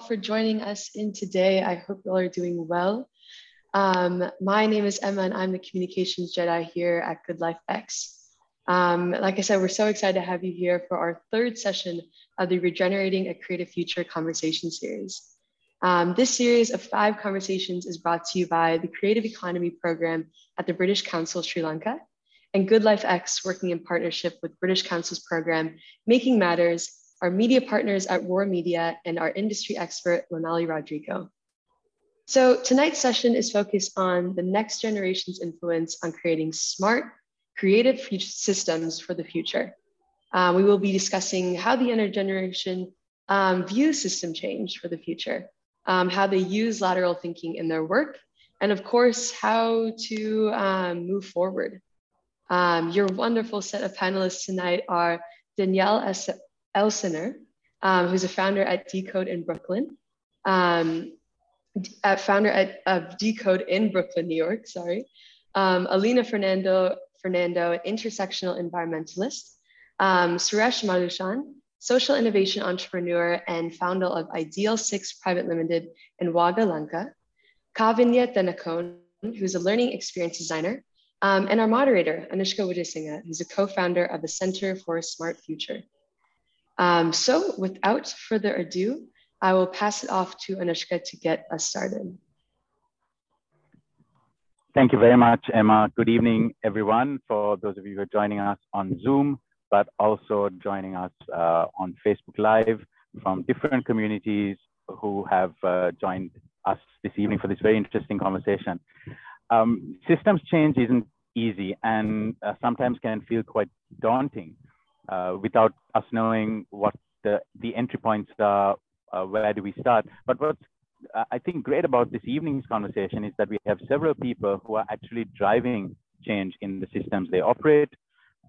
for joining us in today. I hope you all are doing well. Um, my name is Emma and I'm the Communications Jedi here at Good Life X. Um, like I said, we're so excited to have you here for our third session of the Regenerating a Creative Future conversation series. Um, this series of five conversations is brought to you by the Creative Economy Program at the British Council Sri Lanka and Good Life X working in partnership with British Council's program Making Matters, our media partners at Roar Media, and our industry expert, Lonali Rodrigo. So tonight's session is focused on the next generation's influence on creating smart, creative systems for the future. Uh, we will be discussing how the younger generation um, views system change for the future, um, how they use lateral thinking in their work, and of course, how to um, move forward. Um, your wonderful set of panelists tonight are Danielle Elsener, um, who's a founder at Decode in Brooklyn, um, at founder at, of Decode in Brooklyn, New York, sorry. Um, Alina Fernando, Fernando, intersectional environmentalist. Um, Suresh Madushan, social innovation entrepreneur and founder of Ideal Six Private Limited in Wagga, Lanka. Kavindya Thennakoon, who's a learning experience designer. Um, and our moderator, Anushka Wijesinha, who's a co-founder of the Center for a Smart Future. Um, so without further ado, I will pass it off to Anushka to get us started. Thank you very much, Emma. Good evening, everyone, for those of you who are joining us on Zoom, but also joining us uh, on Facebook Live from different communities who have uh, joined us this evening for this very interesting conversation. Um, systems change isn't easy and uh, sometimes can feel quite daunting uh, without us knowing what the, the entry points are, uh, where do we start. But what's uh, I think great about this evening's conversation is that we have several people who are actually driving change in the systems they operate.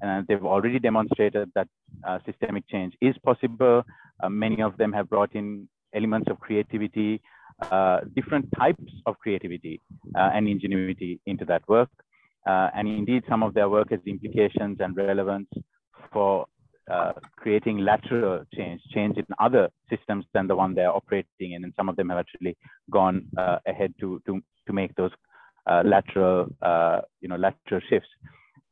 And they've already demonstrated that uh, systemic change is possible. Uh, many of them have brought in elements of creativity, different types of creativity and ingenuity into that work. and indeed, some of their work has implications and relevance for uh, creating lateral change, change in other systems than the one they're operating in. And some of them have actually gone uh, ahead to, to, to make those uh, lateral, uh, you know, lateral shifts.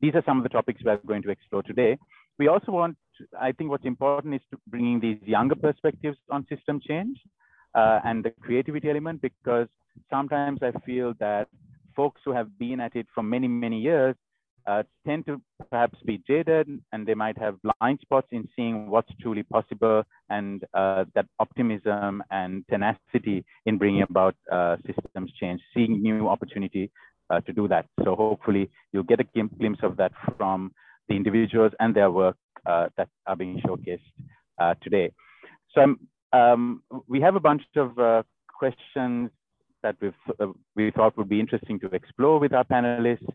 These are some of the topics we're going to explore today. We also want, I think what's important is to bringing these younger perspectives on system change uh, and the creativity element, because sometimes I feel that folks who have been at it for many, many years uh, tend to perhaps be jaded and they might have blind spots in seeing what's truly possible and uh, that optimism and tenacity in bringing about uh, systems change, seeing new opportunity uh, to do that. So hopefully you'll get a glimpse of that from the individuals and their work uh, that are being showcased uh, today. So um, we have a bunch of questions that we've, we thought would be interesting to explore with our panelists.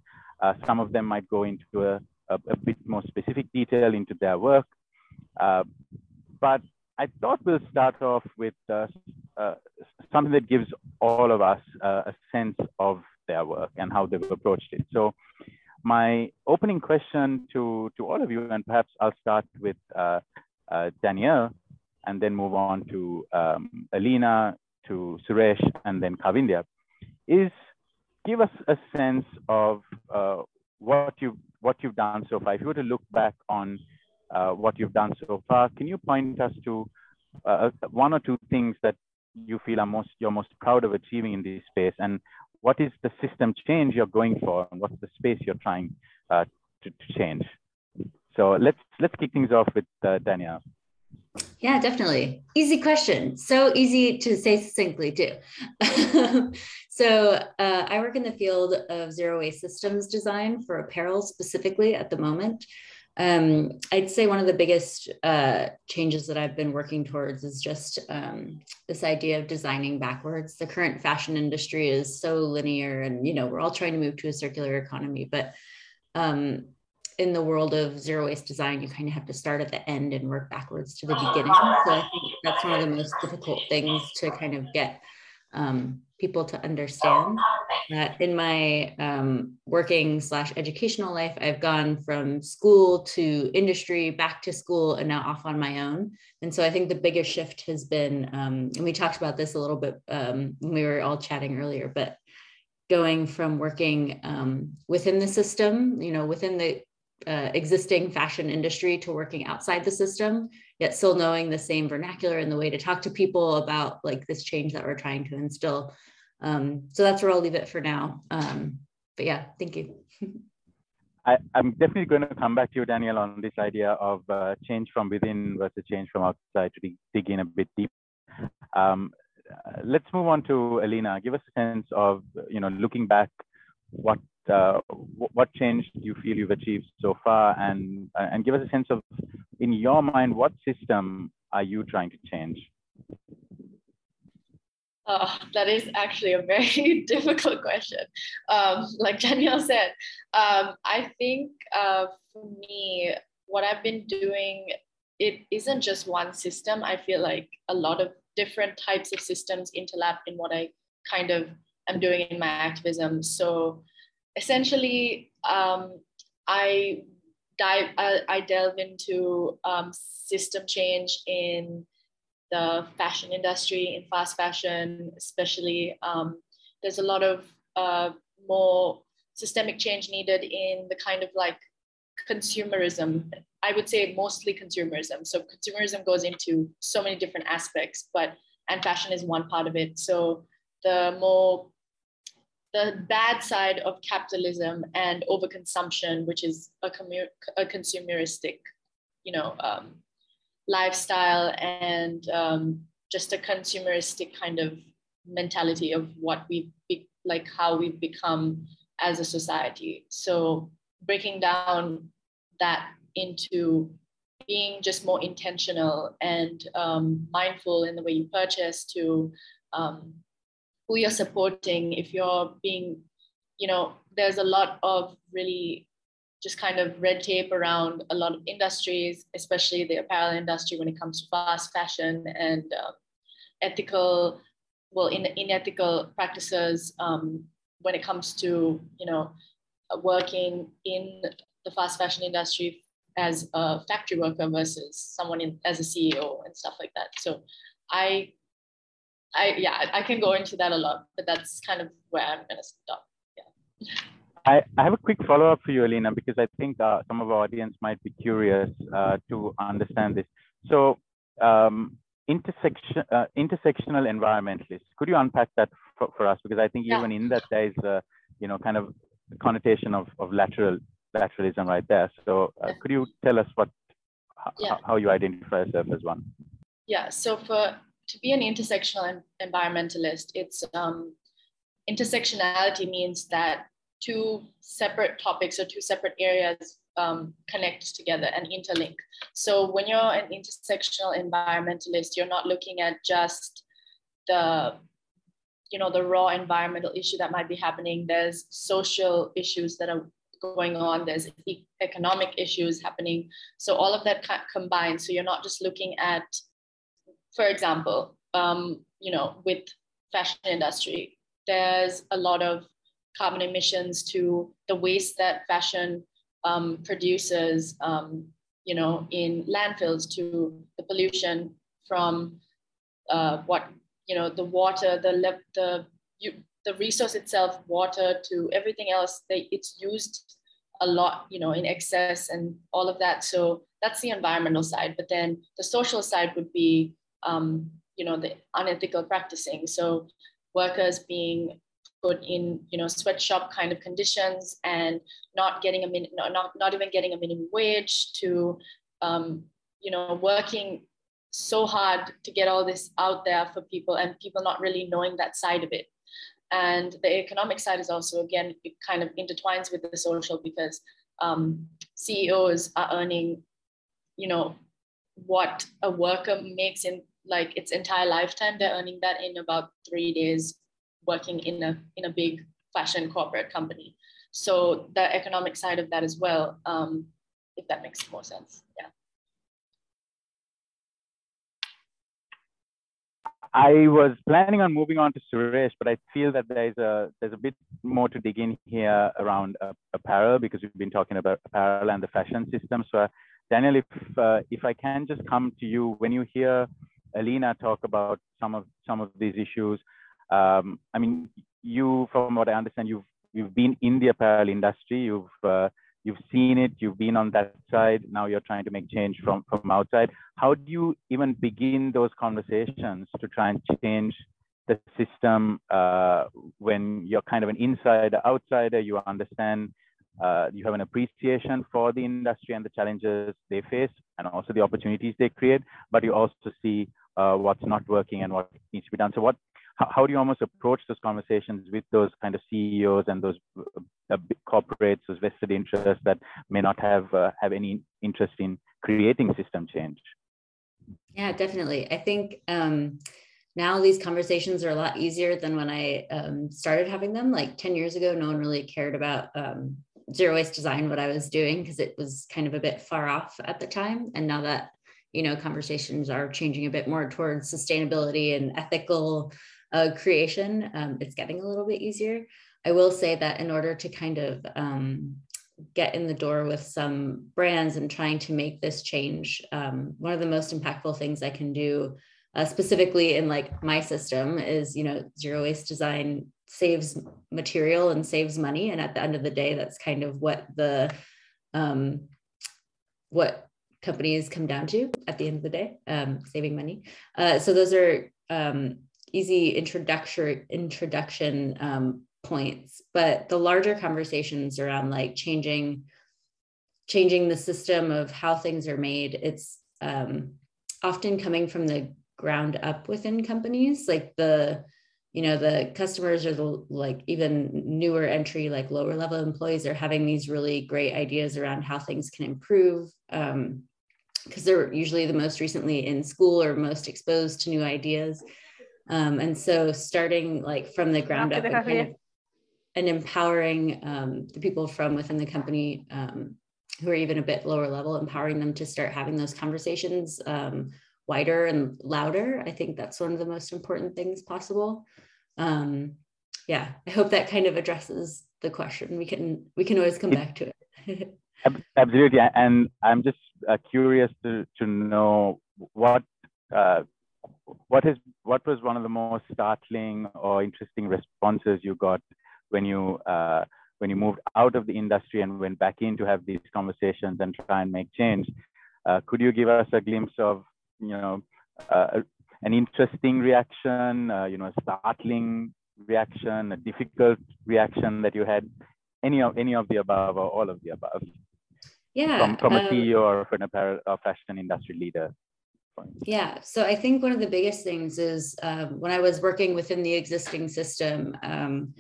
Uh, some of them might go into a, a, a, bit more specific detail into their work. Uh, but I thought we'll start off with uh, uh something that gives all of us uh, a sense of their work and how they've approached it. So my opening question to, to all of you, and perhaps I'll start with uh, Danielle and then move on to um, Alina, to Suresh, and then Kavindya, is give us a sense of uh, what you what you've done so far. If you were to look back on uh, what you've done so far, can you point us to uh, one or two things that you feel are most you're most proud of achieving in this space, and what is the system change you're going for, and what's the space you're trying uh, to, to, change? So let's let's kick things off with uh, Danielle. Yeah, definitely. Easy question. So easy to say succinctly, too. so, uh, I work in the field of zero waste systems design for apparel specifically at the moment. Um, I'd say one of the biggest uh, changes that I've been working towards is just um, this idea of designing backwards. The current fashion industry is so linear, and you know we're all trying to move to a circular economy, but um, in the world of zero waste design, you kind of have to start at the end and work backwards to the beginning. So I think that's one of the most difficult things to kind of get um, people to understand. that in my um, working slash educational life, I've gone from school to industry, back to school, and now off on my own. And so I think the biggest shift has been, um, and we talked about this a little bit um, when we were all chatting earlier, but going from working um, within the system, you know, within the uh, existing fashion industry to working outside the system, yet still knowing the same vernacular and the way to talk to people about like this change that we're trying to instill. Um, so that's where I'll leave it for now. Um, but yeah, thank you. I, am definitely going to come back to you, Danielle, on this idea of uh, change from within versus change from outside to dig, in a bit deep. Um, let's move on to Alina. Give us a sense of, you know, looking back, what uh, what change do you feel you've achieved so far, and and give us a sense of, in your mind, what system are you trying to change? Uh, that is actually a very difficult question. Um, like Danielle said, um, I think uh, for me, what I've been doing, it isn't just one system. I feel like a lot of different types of systems interlap in what I kind of am doing in my activism. So essentially, um, I dive, I, I delve into um, system change in the fashion industry, in fast fashion, especially. Um, there's a lot of uh, more systemic change needed in the kind of like consumerism. I would say mostly consumerism. So consumerism goes into so many different aspects, but and fashion is one part of it. So the more the bad side of capitalism and overconsumption, which is a, commu- a consumeristic, you know, um, lifestyle and um, just a consumeristic kind of mentality of what we be- like how we've become as a society. So breaking down that into being just more intentional and um, mindful in the way you purchase to um, who you're supporting if you're being you know there's a lot of really just kind of red tape around a lot of industries especially the apparel industry when it comes to fast fashion and uh, ethical well in, unethical practices um, when it comes to you know working in the fast fashion industry as a factory worker versus someone in, as a CEO and stuff like that. So I I yeah, I can go into that a lot, but that's kind of where I'm gonna stop. Yeah. I, I have a quick follow up for you, Alina, because I think uh, some of our audience might be curious uh, to understand this. So, um, intersection, uh, intersectional environmentalists, could you unpack that for, for us? Because I think yeah. even in that there is a, you know, kind of connotation of, of lateral lateralism right there. So, uh, could you tell us what yeah. how you identify yourself as one? Yeah. So for to be an intersectional environmentalist, it's um, intersectionality means that two separate topics or two separate areas um, connect together and interlink. So when you're an intersectional environmentalist, you're not looking at just the you know the raw environmental issue that might be happening. There's social issues that are going on. There's economic issues happening. So all of that combined. So you're not just looking at for example, um, you know, with fashion industry, there's a lot of carbon emissions to the waste that fashion um, produces, um, you know, in landfills to the pollution from uh, what, you know, the water, the, the, you, the resource itself, water to everything else, they, it's used a lot, you know, in excess and all of that. So that's the environmental side. But then the social side would be um, you know, the unethical practicing. So workers being put in, you know, sweatshop kind of conditions and not getting a min- not, not even getting a minimum wage to, um, you know, working so hard to get all this out there for people and people not really knowing that side of it. And the economic side is also, again, it kind of intertwines with the social because um, CEOs are earning, you know, what a worker makes in like its entire lifetime they're earning that in about three days working in a in a big fashion corporate company. So the economic side of that as well um, if that makes more sense. Yeah. I was planning on moving on to Suresh, but I feel that there's a there's a bit more to dig in here around uh, apparel because we've been talking about apparel and the fashion system. So, uh, Daniel, if uh, if I can just come to you when you hear Alina talk about some of some of these issues, um, I mean, you, from what I understand, you've you've been in the apparel industry. You've uh, you've seen it. You've been on that side. Now you're trying to make change from from outside. How do you even begin those conversations to try and change the system uh, when you're kind of an insider, outsider? You understand. Uh, you have an appreciation for the industry and the challenges they face, and also the opportunities they create. But you also see uh, what's not working and what needs to be done. So, what how, do you almost approach those conversations with those kind of CEOs and those uh, corporates, those vested interests that may not have uh, have any interest in creating system change? Yeah, definitely. I think um, now these conversations are a lot easier than when I um, started having them. Like 10 years ago, no one really cared about um, zero waste design, what I was doing, because it was kind of a bit far off at the time. And now that, you know, conversations are changing a bit more towards sustainability and ethical uh, creation, um, it's getting a little bit easier. I will say that in order to kind of um, get in the door with some brands and trying to make this change, um, one of the most impactful things I can do, uh, specifically in like my system, is you know zero waste design saves material and saves money, and at the end of the day, that's kind of what the um, what companies come down to at the end of the day, um, saving money. Uh, so those are um, easy introduction introduction um, points but the larger conversations around like changing changing the system of how things are made it's um, often coming from the ground up within companies like the you know the customers or the like even newer entry like lower level employees are having these really great ideas around how things can improve because they're usually the most recently in school or most exposed to new ideas um, and so starting like from the ground up and, kind of, and empowering um, the people from within the company um, who are even a bit lower level, empowering them to start having those conversations um, wider and louder. I think that's one of the most important things possible. Um, yeah, I hope that kind of addresses the question. We can we can always come back to it. Absolutely, and I'm just uh, curious to to know what uh, what is what was one of the most startling or interesting responses you got when you uh, when you moved out of the industry and went back in to have these conversations and try and make change? Uh, could you give us a glimpse of you know uh, an interesting reaction, uh, you know, a startling reaction, a difficult reaction that you had? Any of any of the above or all of the above? Yeah, from, from a um, CEO or from an apparel or fashion industry leader. Yeah. So I think one of the biggest things is um, when I was working within the existing system, um,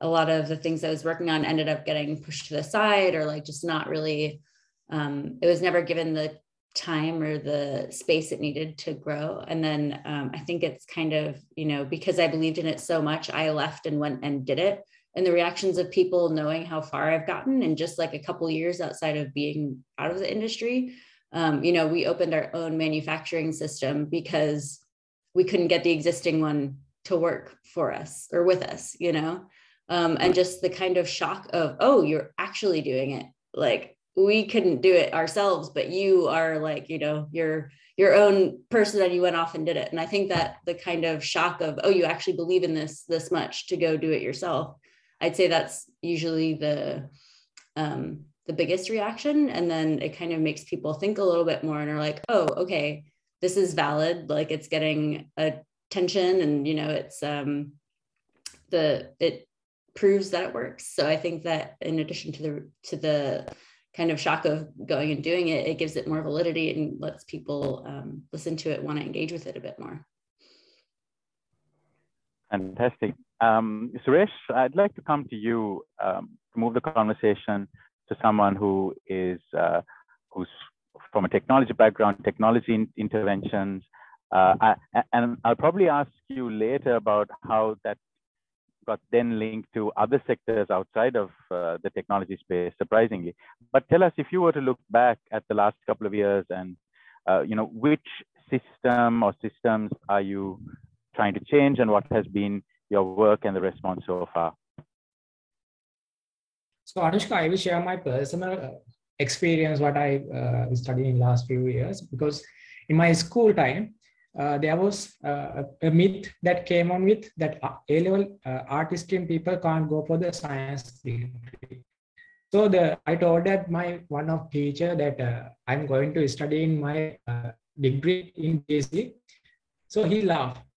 a lot of the things I was working on ended up getting pushed to the side or like just not really, um, it was never given the time or the space it needed to grow. And then um, I think it's kind of, you know, because I believed in it so much, I left and went and did it. And the reactions of people knowing how far I've gotten in just like a couple years outside of being out of the industry um, you know, we opened our own manufacturing system because we couldn't get the existing one to work for us or with us, you know, um, and just the kind of shock of, oh, you're actually doing it. Like we couldn't do it ourselves, but you are like, you know, you're your own person and you went off and did it. And I think that the kind of shock of, oh, you actually believe in this this much to go do it yourself. I'd say that's usually the um, the biggest reaction. And then it kind of makes people think a little bit more and are like oh okay this is valid. Like it's getting attention and you know it's um the it proves that it works. So i think that in addition to the to the kind of shock of going and doing it it gives it more validity and lets people um, listen to it want to engage with it a bit more fantastic um, suresh i'd like to come to you um, to move the conversation to someone who is uh, who's from a technology background, technology in interventions. Uh, I, and I'll probably ask you later about how that got then linked to other sectors outside of uh, the technology space, surprisingly. But tell us if you were to look back at the last couple of years and, uh, you know, which system or systems are you trying to change and what has been your work and the response so far? So Anushka, I will share my personal uh, experience, what I uh, studied in last few years, because in my school time, uh, there was uh, a myth that came on with that A-level uh, art stream people can't go for the science degree. So the I told that my one of teacher that uh, I'm going to study in my uh, degree in BSc. So he laughed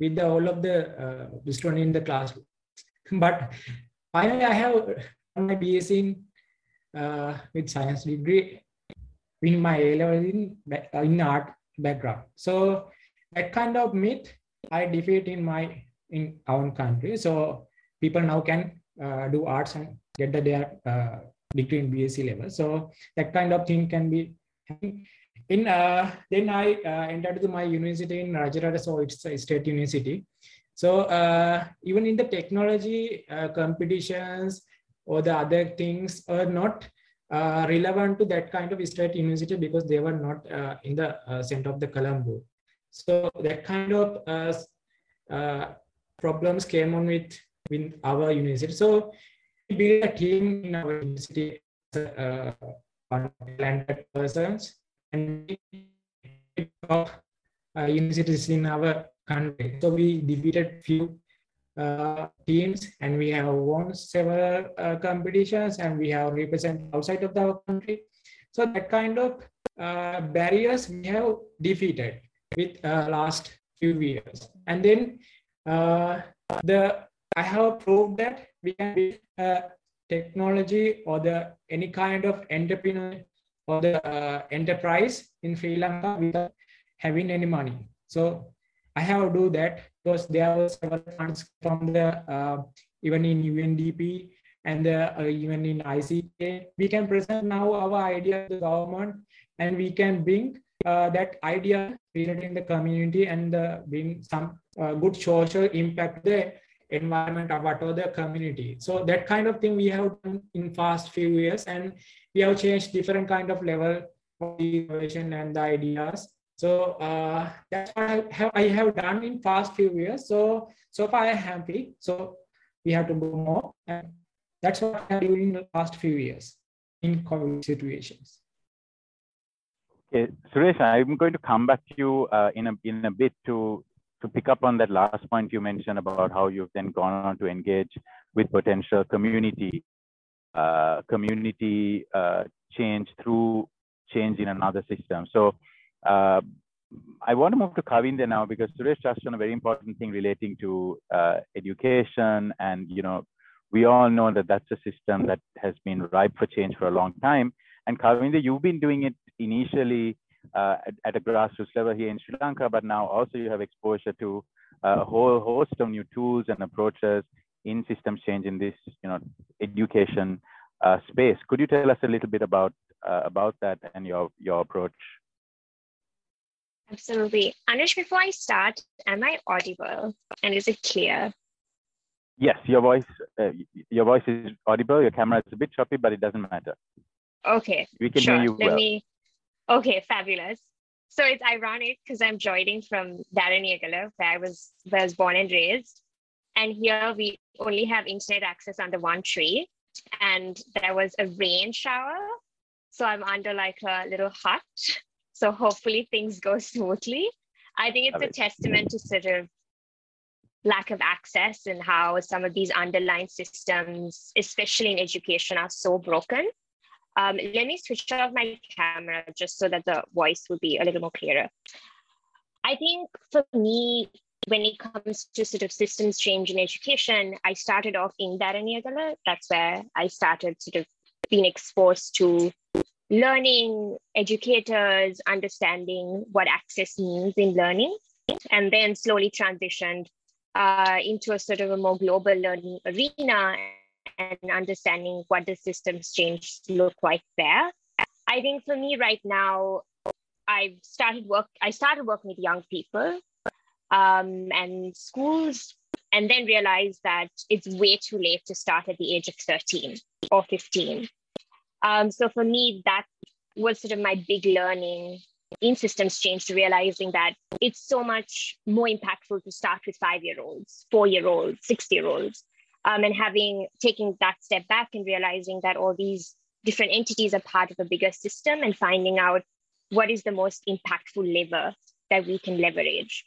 with the, all of the uh, students in the class. But finally, I have my BSc in uh, with science degree in my A level in in art background. So that kind of myth I defeat in my in our country. So people now can uh, do arts and get the, their uh, degree in BSc level. So that kind of thing can be in uh, then I uh, entered to my university in Rajarata, so it's a state university. So uh, even in the technology uh, competitions or the other things are not uh, relevant to that kind of state university because they were not uh, in the center of the Colombo. So that kind of problems came on with, with our university. So we built a team in our university uh, talented persons and top uh, universities in our country. So we defeated few uh, teams and we have won several uh, competitions and we have represented outside of our country. So that kind of uh, barriers we have defeated with uh, last few years. And then uh, the I have proved that we can build technology or the any kind of entrepreneur or the uh, enterprise in Sri Lanka without having any money. So I have to do that because there were several funds from the uh, even in UNDP and the, uh, even in ICT. We can present now our idea to the government and we can bring uh, that idea in the community and uh, bring some uh, good social impact there environment whatever the community. So that kind of thing we have done in past few years and we have changed different kind of level of the innovation and the ideas. So uh, that's what I have, I have done in past few years. So, so far I'm happy. So we have to do more. And that's what I'm doing in the past few years in COVID situations. Okay, Suresh, I'm going to come back to you uh, in a in a bit to to pick up on that last point you mentioned about how you've then gone on to engage with potential community uh, community uh, change through change in another system. So uh, I want to move to Kavindya now because Suresh touched on a very important thing relating to uh, education, and you know we all know that that's a system that has been ripe for change for a long time. And Kavindya, you've been doing it initially uh, at, at, a grassroots level here in Sri Lanka, but now also you have exposure to a whole host of new tools and approaches in systems change in this, you know, education uh, space. Could you tell us a little bit about uh, about that and your your approach? Absolutely, Anush. Before I start, am I audible and is it clear? Yes, your voice uh, your voice is audible. Your camera is a bit choppy, but it doesn't matter. Okay, we can sure. hear you Let well. me Okay, fabulous. So it's ironic because I'm joining from Deraniyagala, where I was where I was born and raised. And here we only have internet access under one tree. And there was a rain shower. So I'm under like a little hut. So hopefully things go smoothly. I think it's a testament to sort of lack of access and how some of these underlying systems, especially in education, are so broken. Um, let me switch off my camera just so that the voice will be a little more clearer. I think for me, when it comes to sort of systems change in education, I started off in Deraniyagala. That's where I started sort of being exposed to learning, educators, understanding what access means in learning, and then slowly transitioned uh, into a sort of a more global learning arena and understanding what the systems change look like there. I think for me right now, I've started work. I started working with young people um, and schools, and then realized that it's way too late to start at the age of 13 or 15. Um, so for me, that was sort of my big learning in systems change to realizing that it's so much more impactful to start with five year olds, four year olds, six year olds, um, and having taking that step back and realizing that all these different entities are part of a bigger system and finding out what is the most impactful lever that we can leverage.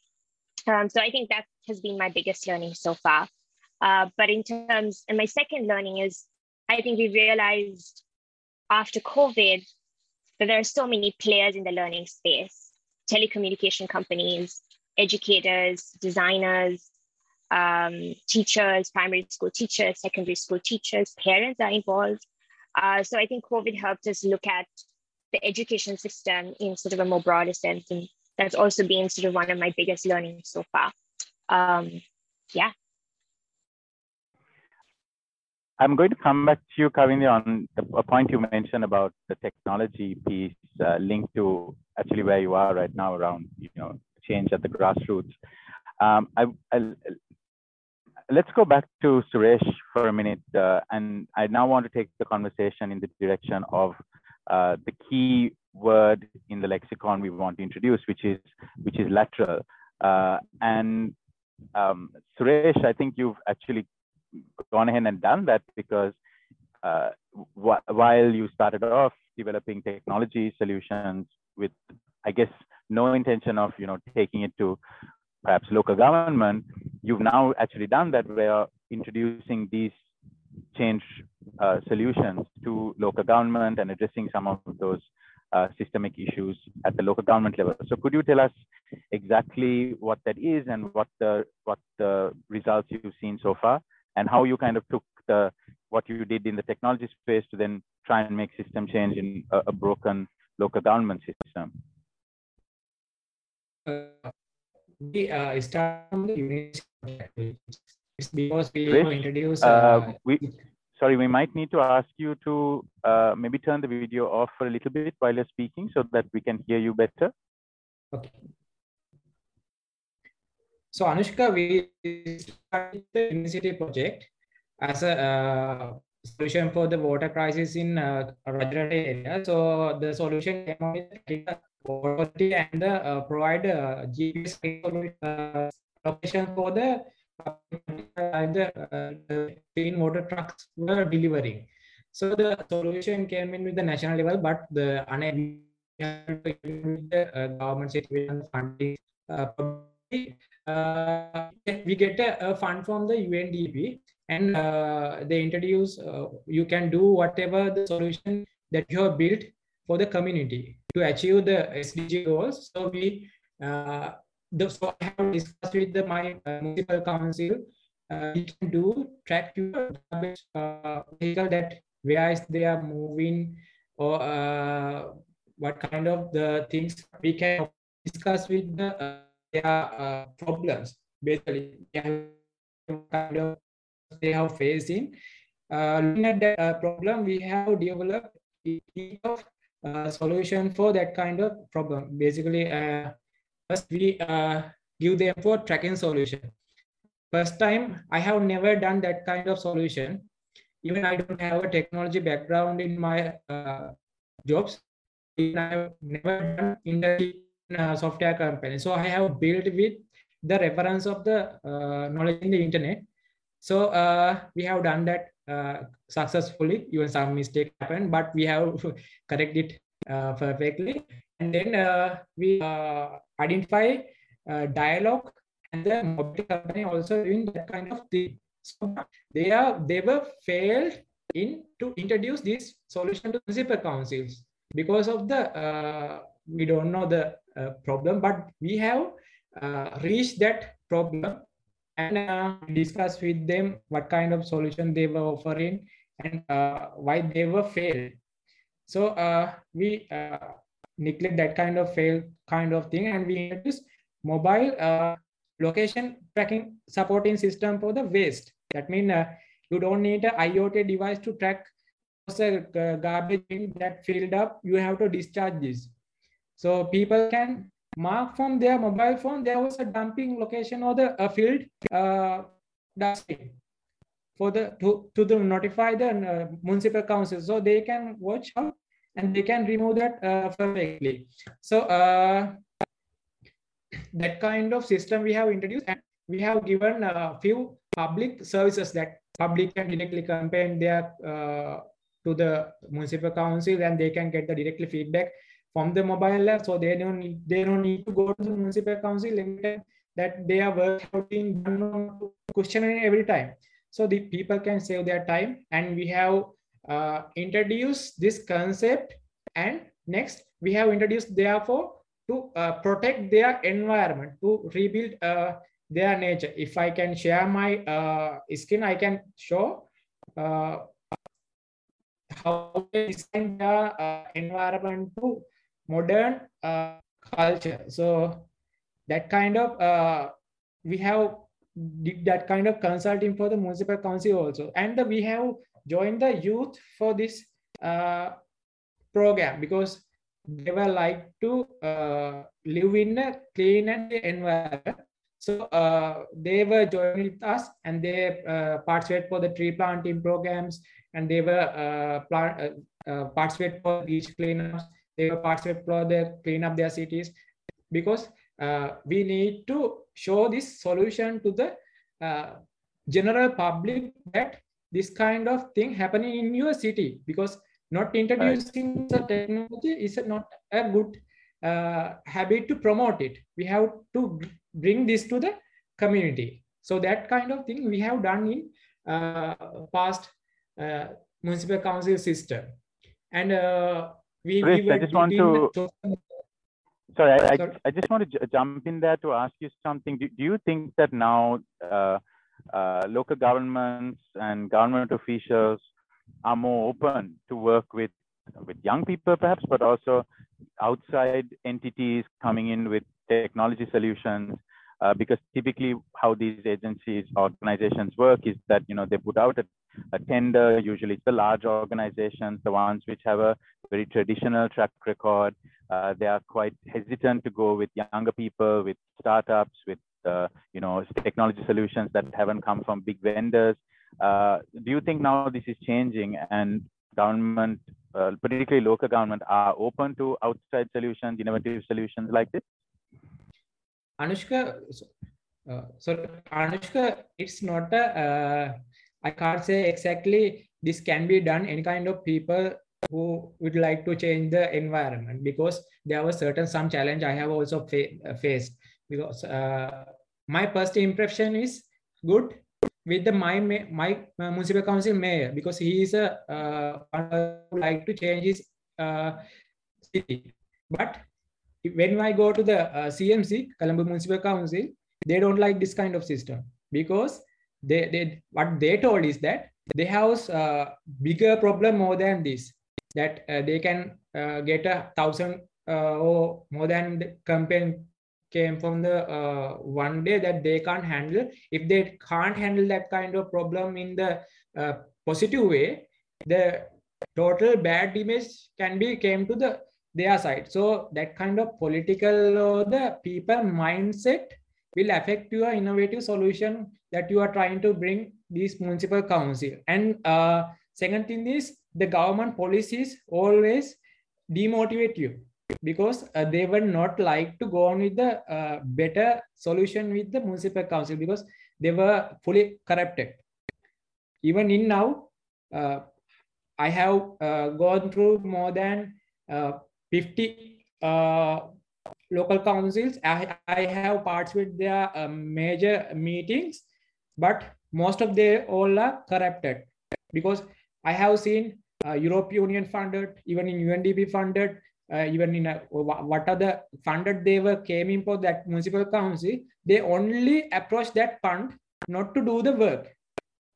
So I think that has been my biggest learning so far. Uh, but in terms, and my second learning is, I think we realized after COVID that there are so many players in the learning space telecommunication companies, educators, designers, um, teachers, primary school teachers, secondary school teachers, parents are involved. Uh, so I think COVID helped us look at the education system in sort of a more broader sense. And that's also been sort of one of my biggest learnings so far. Um, yeah. I'm going to come back to you, Kavindya, on the, a point you mentioned about the technology piece uh, linked to actually where you are right now around, you know, change at the grassroots. Um, I, I, let's go back to Suresh for a minute. Uh, and I now want to take the conversation in the direction of uh, the key word in the lexicon we want to introduce, which is, which is lateral. Uh, and um, Suresh, I think you've actually gone ahead and done that because uh, wh while you started off developing technology solutions with, I guess, no intention of you know taking it to perhaps local government, you've now actually done that where introducing these change uh, solutions to local government and addressing some of those uh, systemic issues at the local government level. So could you tell us exactly what that is and what the what the results you've seen so far? and how you kind of took the what you did in the technology space to then try and make system change in a, a broken local government system? Uh, we uh, start from the university because we Rich, introduce. Uh, uh, we, sorry, we might need to ask you to uh, maybe turn the video off for a little bit while you're speaking so that we can hear you better. Okay. So Anushka, we started the university project as a uh, solution for the water crisis in uh, Rajarata area. So the solution came out with quality and the uh, provide uh, GPS uh, location for the uh, the clean water trucks were delivering. So the solution came in with the national level, but the unable the government situation funding uh, uh, we get a, a, fund from the UNDP and uh, they introduce uh, you can do whatever the solution that you have built for the community to achieve the SDG goals. So we uh, the, so I have discussed with the my uh, municipal council. Uh, you can do track your garbage vehicle that where is they are moving or what kind of the things we can discuss with the their uh, problems basically kind of they have facing uh, looking at that uh, problem we have developed a uh, solution for that kind of problem basically uh, first we uh, give them for tracking solution first time i have never done that kind of solution even i don't have a technology background in my uh, jobs i have never done industry uh, software company. So I have built with the reference of the uh, knowledge in the internet. So uh, we have done that uh, successfully. Even some mistake happened, but we have corrected it uh, perfectly. And then uh, we identify Dialog and the mobile company also doing that kind of thing. So they are they were failed in to introduce this solution to municipal councils because of the we don't know the uh, problem, but we have uh, reached that problem and uh, discuss with them what kind of solution they were offering and uh, why they were failed. So uh, we uh, neglect that kind of fail kind of thing and we introduce mobile location tracking supporting system for the waste. That means you don't need an IoT device to track the garbage that filled up. You have to discharge this. So people can mark from their mobile phone, there was a dumping location or the uh, field uh, for the to, to the notify the uh, municipal council so they can watch how and they can remove that uh, perfectly. So uh, that kind of system we have introduced and we have given a few public services that public can directly campaign their uh, to the municipal council and they can get the directly feedback from the mobile app so they don't need, they don't need to go to the municipal council that they are working questioning every time so the people can save their time and we have uh, introduced this concept. And next we have introduced therefore to uh, protect their environment to rebuild uh, their nature. If i can share my uh, skin i can show uh, how they design their uh, environment to modern culture. So that kind of we have did that kind of consulting for the municipal council also. And the, we have joined the youth for this uh, program because they were like to uh, live in a clean and environment. So uh, they were joining with us and they uh, participate for the tree planting programs and they were uh, plant, uh, uh, participate for beach cleanups. They were participate for the clean up their cities because we need to show this solution to the general public that this kind of thing happening in your city because not introducing right. the technology is not a good uh, habit to promote it. We have to bring this to the community. So that kind of thing we have done in uh, past uh, municipal council system. And uh, we, Chris, we I just want to Sorry, I, I, I, just want to jump in there to ask you something. Do, do you think that now uh, local governments and government officials are more open to work with with young people, perhaps, but also outside entities coming in with technology solutions? Uh, because typically, how these agencies, organizations work is that you know they put out a, a tender. Usually, it's the large organizations, the ones which have a very traditional track record uh, they are quite hesitant to go with younger people, with startups, with you know technology solutions that haven't come from big vendors. Uh, do you think now this is changing and government, uh, particularly local government, are open to outside solutions, innovative solutions like this? Anushka, uh, so Anushka, it's not a. Uh, I can't say exactly this can be done. Any kind of people who would like to change the environment because there was certain some challenge I have also fa uh, faced because uh, my first impression is good with the my my municipal council mayor because he is a uh, like to change his uh, city. But when I go to the uh, CMC Colombo Municipal Council they don't like this kind of system because they, they what they told is that they have a uh, bigger problem more than this that uh, they can uh, get a thousand uh, or more than the campaign came from the uh, one day that they can't handle. If they can't handle that kind of problem in the uh, positive way the total bad image can be came to the their side. So that kind of political or the people mindset will affect your innovative solution that you are trying to bring this municipal council. And uh, second thing is the government policies always demotivate you because uh, they were not like to go on with the uh, better solution with the municipal council because they were fully corrupted. Even in now uh, i have uh, gone through more than uh, 50 uh, local councils. I, I have participated their major meetings but most of them all are corrupted. Because i have seen uh, European Union funded, even in UNDP funded, uh, even in a, what are the funded they were came in for that municipal council, they only approach that fund not to do the work.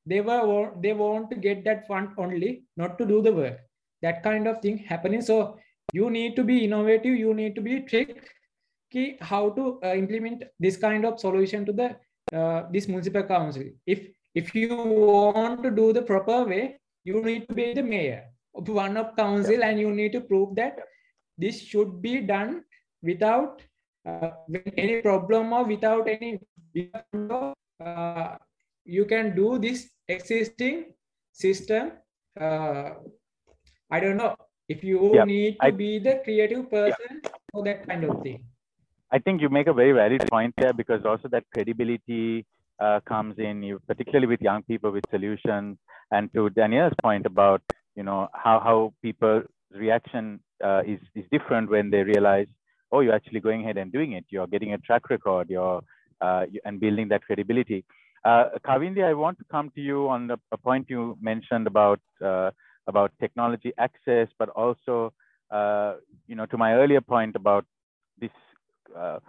They were they want to get that fund only, not to do the work. That kind of thing happening. So you need to be innovative. You need to be tricky how to uh, implement this kind of solution to the uh, this municipal council. If if you want to do the proper way, you need to be the mayor of one of council yeah. and you need to prove that this should be done without uh, any problem or without any uh, you can do this existing system uh, i don't know if you yep. need to I, be the creative person for that kind of thing. I think you make a very valid point there because also that credibility uh, comes in, you, particularly with young people with solutions. And to Danielle's point about, you know, how, how people's reaction uh, is, is different when they realize, oh, you're actually going ahead and doing it. You're getting a track record, you're, uh, and building that credibility. Uh, Kavindya, I want to come to you on the, a point you mentioned about, uh, about technology access, but also, uh, you know, to my earlier point about this uh,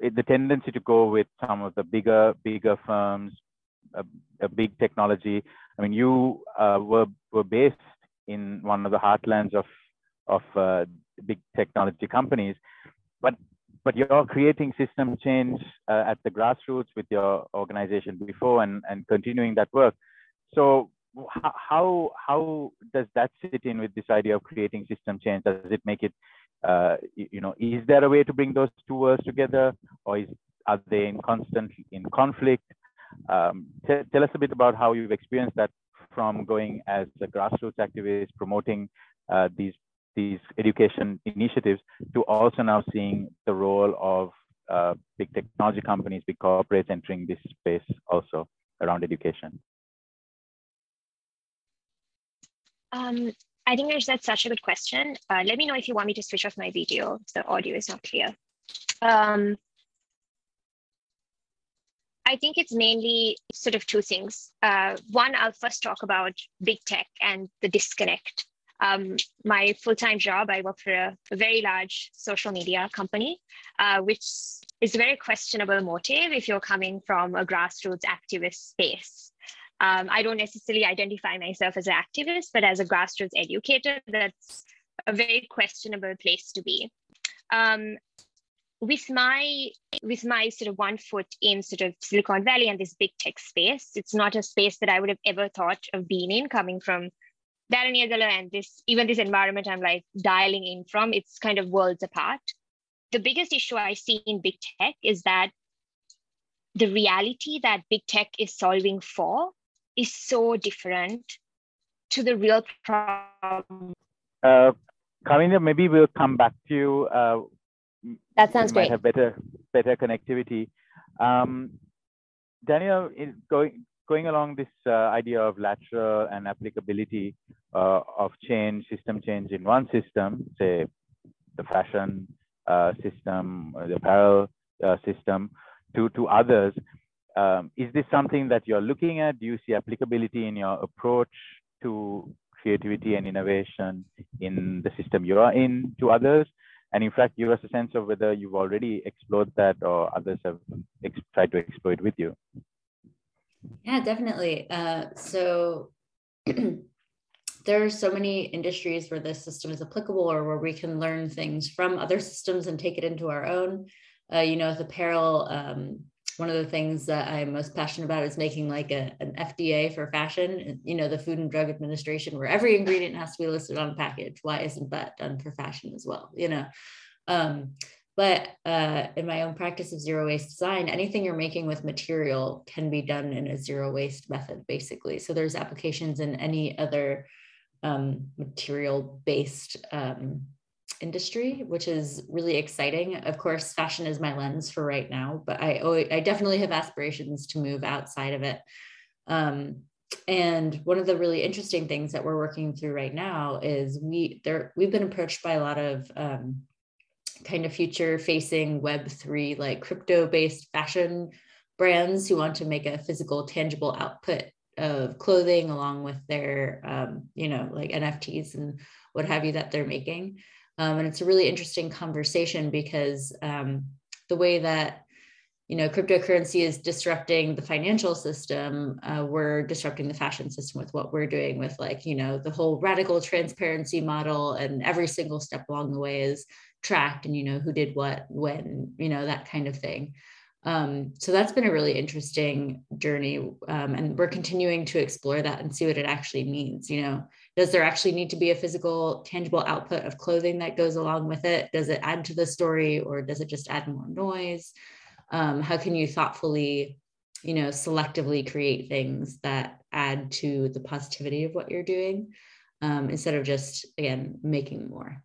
the tendency to go with some of the bigger bigger firms, a, a big technology. I mean, you uh, were were based in one of the heartlands of of uh, big technology companies, but but you're creating system change uh, at the grassroots with your organization before and and continuing that work. So how how does that sit in with this idea of creating system change? Does it make it uh, you know, is there a way to bring those two worlds together, or is, are they in constant in conflict? Um, tell us a bit about how you've experienced that from going as a grassroots activist, promoting uh, these these education initiatives, to also now seeing the role of uh, big technology companies, big corporates entering this space also around education. Um, I think that's such a good question. Uh, let me know if you want me to switch off my video. The audio is not clear. Um, I think it's mainly sort of two things. Uh, one, I'll first talk about big tech and the disconnect. Um, my full-time job, I work for a, a very large social media company, uh, which is a very questionable motive if you're coming from a grassroots activist space. Um, I don't necessarily identify myself as an activist, but as a grassroots educator, that's a very questionable place to be. Um, with my with my sort of one foot in sort of Silicon Valley and this big tech space, it's not a space that I would have ever thought of being in, coming from Deraniyagala and this even this environment I'm like dialing in from. It's kind of worlds apart. The biggest issue I see in big tech is that the reality that big tech is solving for is so different to the real problem. Uh, Kavindya, maybe we'll come back to you. Uh, that sounds great. Have better better connectivity. Um, Danielle, going going along this uh, idea of lateral and applicability uh, of change, system change in one system, say the fashion uh, system, the apparel system, to to others. Um, is this something that you're looking at? Do you see applicability in your approach to creativity and innovation in the system you are in to others? And in fact, give us a sense of whether you've already explored that or others have tried to explore it with you. Yeah, definitely. Uh, so there are so many industries where this system is applicable or where we can learn things from other systems and take it into our own. Uh, you know, with apparel, um, one of the things that I'm most passionate about is making like a, an FDA for fashion, you know, the Food and Drug Administration, where every ingredient has to be listed on a package. Why isn't that done for fashion as well? You know, um, but uh, in my own practice of zero waste design, anything you're making with material can be done in a zero waste method, basically. So there's applications in any other um, material based um, industry, which is really exciting. Of course, fashion is my lens for right now, but I I definitely have aspirations to move outside of it. Um, and one of the really interesting things that we're working through right now is we there we've been approached by a lot of um, kind of future facing web 3 like crypto based fashion brands who want to make a physical tangible output of clothing along with their um, you know like nfts and what have you that they're making. Um, and it's a really interesting conversation because um, the way that you know cryptocurrency is disrupting the financial system uh, we're disrupting the fashion system with what we're doing with like you know the whole radical transparency model and every single step along the way is tracked and you know who did what when you know that kind of thing. Um, so that's been a really interesting journey um, and we're continuing to explore that and see what it actually means you know. Does there actually need to be a physical tangible output of clothing that goes along with it? Does it add to the story or does it just add more noise? Um, how can you thoughtfully you know selectively create things that add to the positivity of what you're doing um, instead of just again making more.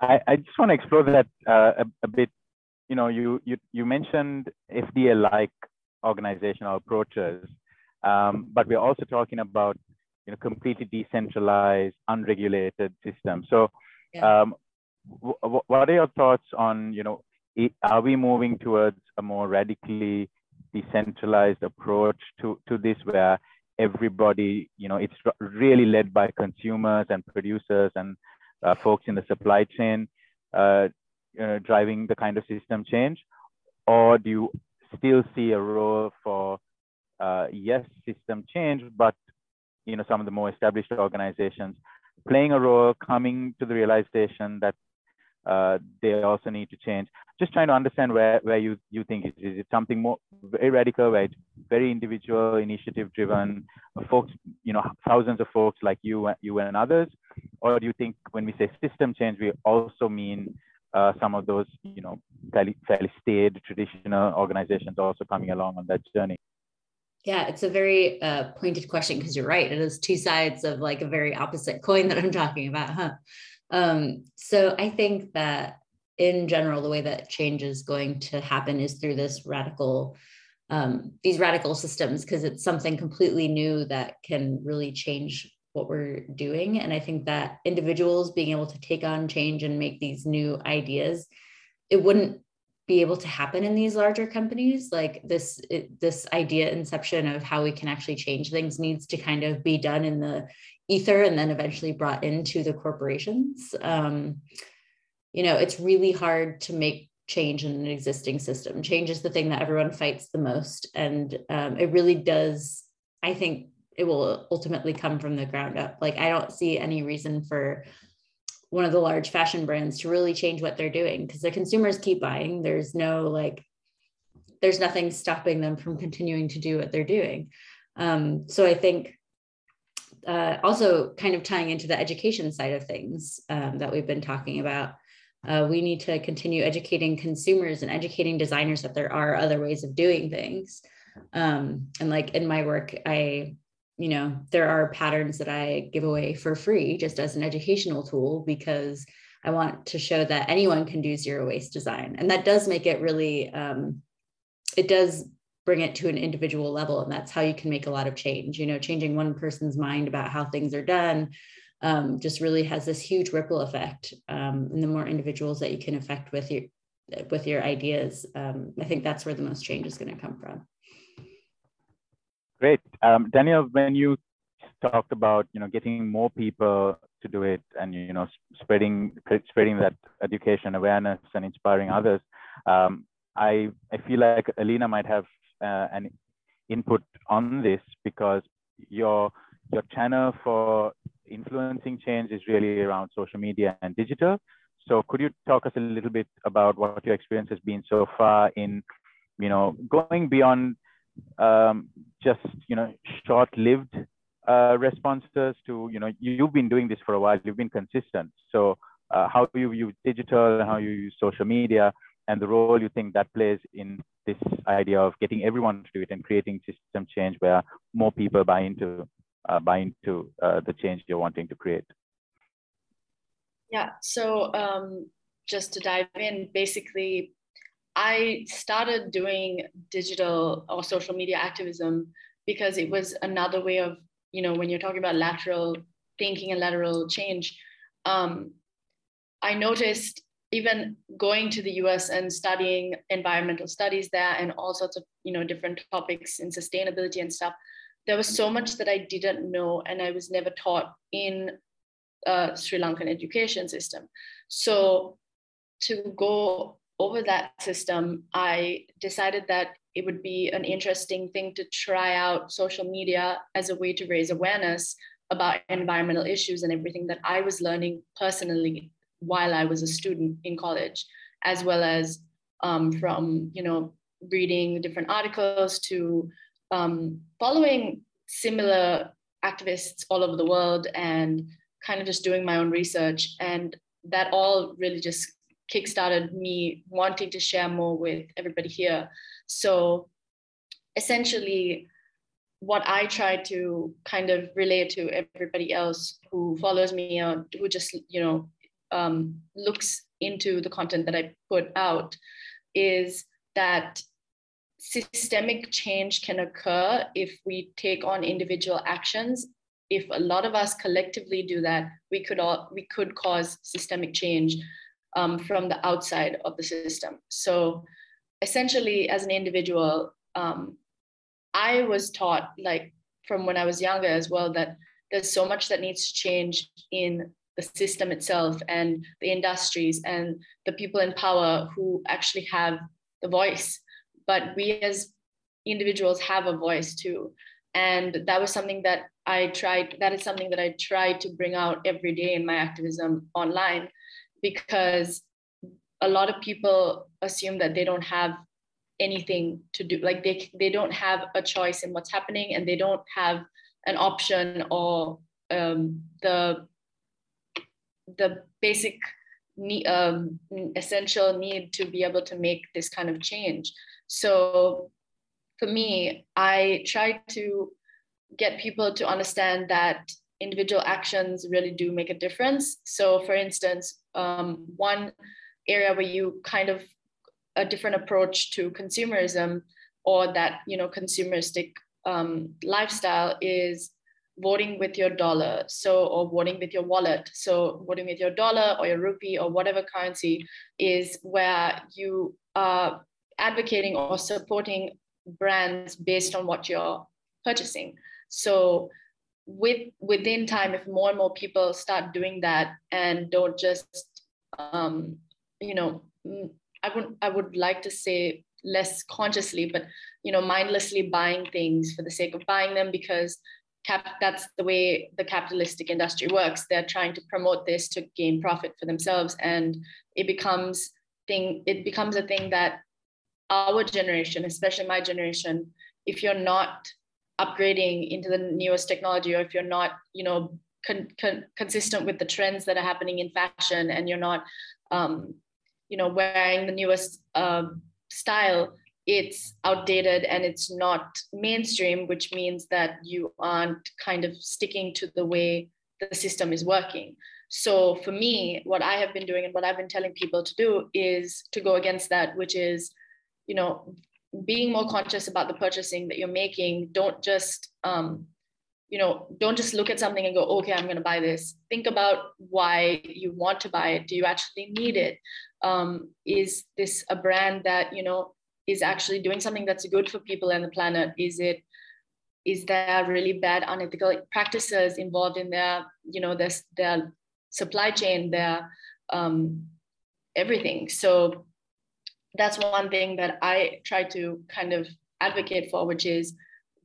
I, I just want to explore that uh, a, a, bit. You know, you you you mentioned FDA-like organizational approaches, um, but we're also talking about you know completely decentralized, unregulated systems. So, yeah. um, what are your thoughts on you know are we moving towards a more radically decentralized approach to to this where everybody you know it's really led by consumers and producers and uh, folks in the supply chain uh, uh, driving the kind of system change or do you still see a role for uh, yes system change but you know some of the more established organizations playing a role coming to the realization that uh, they also need to change. Just trying to understand where, where you, you think it is. Is it something more very radical, where it's very individual, initiative driven, folks, you know, thousands of folks like you, you and others? Or do you think when we say system change, we also mean uh, some of those, you know, fairly, fairly staid traditional organizations also coming along on that journey? Yeah, it's a very uh, pointed question because you're right. It is two sides of like a very opposite coin that I'm talking about, huh? Um, so I think that in general, the way that change is going to happen is through this radical, um, these radical systems, because it's something completely new that can really change what we're doing. And I think that individuals being able to take on change and make these new ideas, it wouldn't be able to happen in these larger companies. Like this it, this idea inception of how we can actually change things needs to kind of be done in the ether and then eventually brought into the corporations. Um, you know it's really hard to make change in an existing system. Change is the thing that everyone fights the most. And um, it really does i think it will ultimately come from the ground up like i don't see any reason for one of the large fashion brands to really change what they're doing because the consumers keep buying. There's no like, there's nothing stopping them from continuing to do what they're doing. Um, so I think uh, also kind of tying into the education side of things um, that we've been talking about. Uh, we need to continue educating consumers and educating designers that there are other ways of doing things. Um, and like in my work, I you know, there are patterns that I give away for free just as an educational tool because I want to show that anyone can do zero waste design. And that does make it really, um, it does bring it to an individual level. And that's how you can make a lot of change. You know, changing one person's mind about how things are done um, just really has this huge ripple effect. Um, and the more individuals that you can affect with your with your ideas, um, I think that's where the most change is going to come from. Great. Um, Danielle, when you talked about, you know, getting more people to do it and, you know, spreading, spreading that education awareness and inspiring others, um, I, I feel like Alina might have uh, an input on this because your, your channel for influencing change is really around social media and digital. So could you talk us a little bit about what your experience has been so far in, you know, going beyond um, just you know short-lived uh, responses to you know you've been doing this for a while you've been consistent. So uh, how you use digital how you use social media and the role you think that plays in this idea of getting everyone to do it and creating system change where more people buy into uh, buy into uh, the change you're wanting to create. Yeah so um, just to dive in basically I started doing digital or social media activism because it was another way of, you know, when you're talking about lateral thinking and lateral change, um, I noticed even going to the US and studying environmental studies there and all sorts of, you know, different topics in sustainability and stuff, there was so much that I didn't know and I was never taught in Sri Lankan education system. So to go over that system, I decided that it would be an interesting thing to try out social media as a way to raise awareness about environmental issues and everything that I was learning personally while I was a student in college, as well as um, from you know reading different articles to um, following similar activists all over the world and kind of just doing my own research. And that all really just kickstarted me wanting to share more with everybody here. So essentially, what I try to kind of relate to everybody else who follows me or who just, you know, um, looks into the content that I put out is that systemic change can occur if we take on individual actions. If a lot of us collectively do that, we could all we could cause systemic change um, from the outside of the system. So essentially, as an individual, um, I was taught, like from when I was younger as well, that there's so much that needs to change in the system itself and the industries and the people in power who actually have the voice. But we as individuals have a voice too. And that was something that I tried, that is something that I tried to bring out every day in my activism online because a lot of people assume that they don't have anything to do like they they don't have a choice in what's happening and they don't have an option or um, the the basic need, um, essential need to be able to make this kind of change. So for me i try to get people to understand that individual actions really do make a difference. So for instance um, one area where you kind of a different approach to consumerism or that you know consumeristic um, lifestyle is voting with your dollar so or voting with your wallet. So voting with your dollar or your rupee or whatever currency is where you are advocating or supporting brands based on what you're purchasing. So with within time if more and more people start doing that and don't just um, you know I would I would like to say less consciously, but you know, mindlessly buying things for the sake of buying them because cap that's the way the capitalistic industry works. They're trying to promote this to gain profit for themselves, and it becomes thing. It becomes a thing that our generation, especially my generation, if you're not upgrading into the newest technology, or if you're not, you know, con- con- consistent with the trends that are happening in fashion, and you're not um, you know wearing the newest uh, style it's outdated and it's not mainstream which means that you aren't kind of sticking to the way the system is working. So for me what i have been doing and what i've been telling people to do is to go against that which is you know being more conscious about the purchasing that you're making. Don't just um, you know don't just look at something and go okay i'm going to buy this. Think about why you want to buy it. Do you actually need it? Um, is this a brand that you know is actually doing something that's good for people and the planet? Is it is there really bad unethical practices involved in their you know their, their supply chain their um, everything? So that's one thing that i try to kind of advocate for which is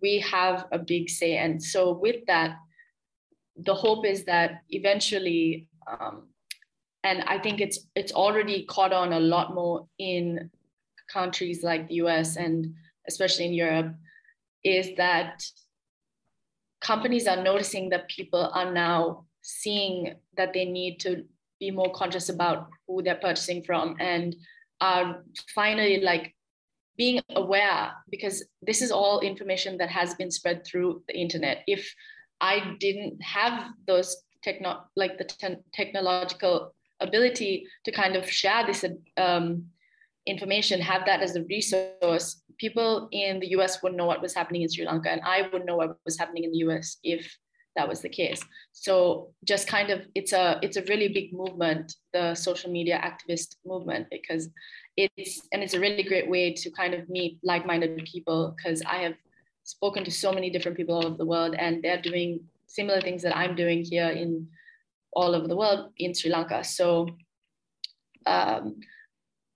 we have a big say. And so with that the hope is that eventually um, and I think it's it's already caught on a lot more in countries like the US and especially in Europe is that companies are noticing that people are now seeing that they need to be more conscious about who they're purchasing from. And are finally like being aware because this is all information that has been spread through the internet. If i didn't have those techno like the te- technological ability to kind of share this um, information, have that as a resource, people in the US wouldn't know what was happening in Sri Lanka, and I wouldn't know what was happening in the US if that was the case. So just kind of it's a it's a really big movement, the social media activist movement, because it's and it's a really great way to kind of meet like-minded people because I have spoken to so many different people all over the world and they're doing similar things that I'm doing here in all over the world in Sri Lanka. So um,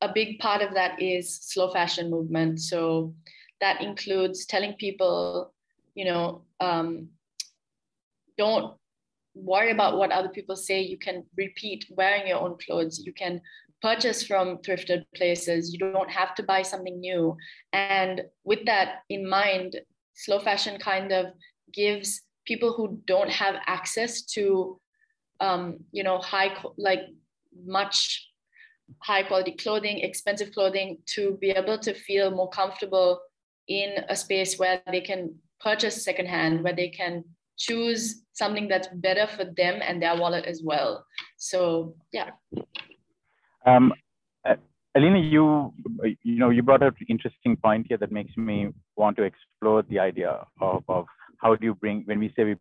a big part of that is slow fashion movement. So that includes telling people, you know, um, don't worry about what other people say. You can repeat wearing your own clothes. You can purchase from thrifted places. You don't have to buy something new. And with that in mind, slow fashion kind of gives people who don't have access to um, you know, high, like much high quality clothing, expensive clothing to be able to feel more comfortable in a space where they can purchase secondhand, where they can choose something that's better for them and their wallet as well. So yeah. Um, uh, Alina, you you know you brought up an interesting point here that makes me want to explore the idea of, of how do you bring when we say we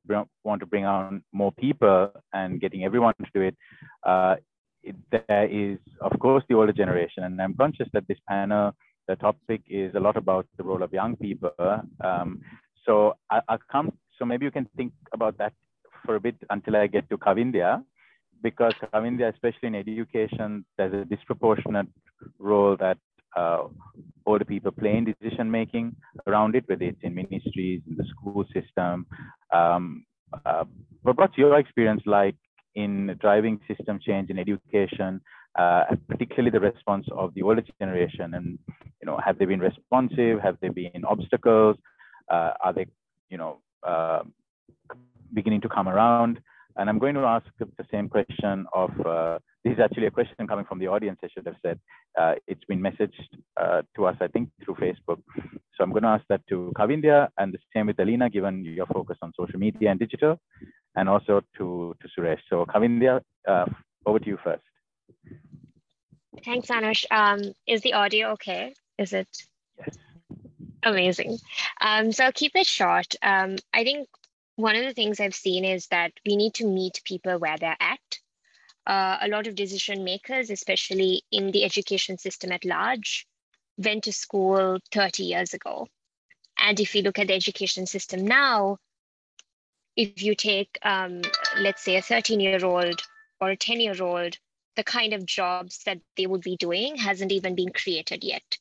want to bring on more people and getting everyone to do it, uh, it, there is of course the older generation, and I'm conscious that this panel the topic is a lot about the role of young people. Um, so I, will come. So maybe you can think about that for a bit until I get to Kavindya, because Kavindya, especially in education, there's a disproportionate role that uh, older people play in decision making around it, whether it's in ministries, in the school system. Um, uh, but what's your experience like in driving system change in education, uh, particularly the response of the older generation? And you know, have they been responsive? Have there been obstacles? Uh, are they, you know, uh, beginning to come around? And I'm going to ask the same question of, uh, this is actually a question coming from the audience, I should have said. Uh, it's been messaged uh, to us, I think, through Facebook. So I'm going to ask that to Kavindya and the same with Alina, given your focus on social media and digital, and also to, to Suresh. So Kavindya, uh, over to you first. Thanks, Anush. Um, is the audio okay? Is it? Amazing. Um, so I'll keep it short. Um, I think one of the things I've seen is that we need to meet people where they're at. Uh, a lot of decision makers, especially in the education system at large, went to school 30 years ago. And if you look at the education system now, if you take, um, let's say, a 13 year old or a 10 year old, the kind of jobs that they would be doing hasn't even been created yet.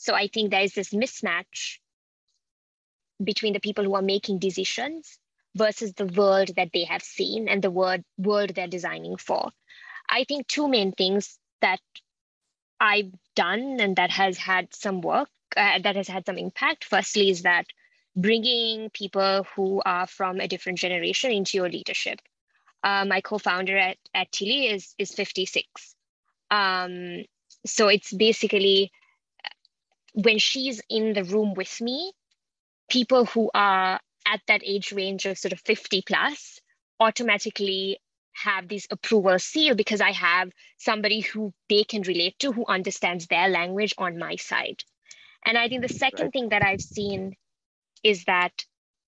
So I think there is this mismatch between the people who are making decisions versus the world that they have seen and the world, world they're designing for. I think two main things that I've done and that has had some work, uh, that has had some impact. Firstly, is that bringing people who are from a different generation into your leadership. Uh, my co-founder at, at Tilli is, is 56. Um, so it's basically when she's in the room with me, people who are at that age range of sort of 50 plus automatically have this approval seal because I have somebody who they can relate to who understands their language on my side. And I think the mm-hmm. second right. thing that I've seen is that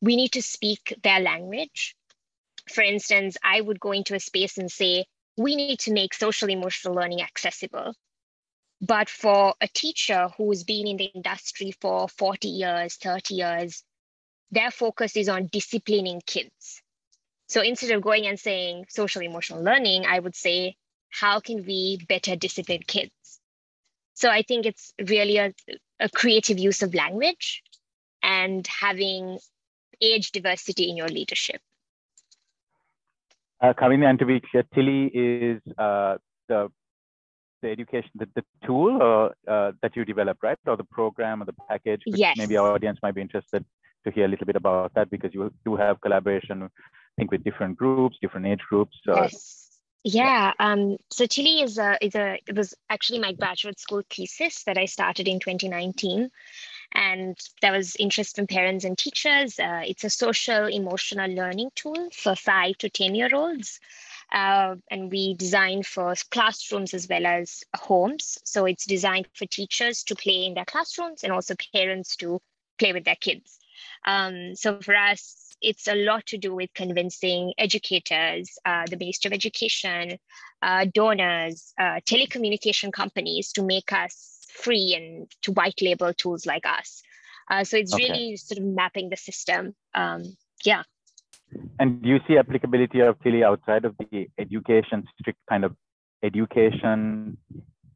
we need to speak their language. For instance, I would go into a space and say, we need to make social emotional learning accessible. But for a teacher who's been in the industry for 40 years, 30 years, their focus is on disciplining kids. So instead of going and saying social emotional learning, I would say, how can we better discipline kids? So I think it's really a, a creative use of language and having age diversity in your leadership. Uh, Kavindya and Tilli is uh, the the education, the, the tool or, uh, that you develop, right? Or the program or the package? Yes. Maybe our audience might be interested to hear a little bit about that because you do have collaboration, I think, with different groups, different age groups. So, yes. Yeah. Um, so Tilli is a is a it was actually my graduate school thesis that I started in 2019, and there was interest from parents and teachers. Uh, it's a social emotional learning tool for five to ten year olds. Uh, and we design for classrooms as well as homes. So it's designed for teachers to play in their classrooms and also parents to play with their kids. Um, so for us, it's a lot to do with convincing educators, uh, the Ministry of Education, uh, donors, uh, telecommunication companies to make us free and to white label tools like us. Uh, so it's okay. really sort of mapping the system. Um, yeah. And do you see applicability of Tilli outside of the education, strict kind of education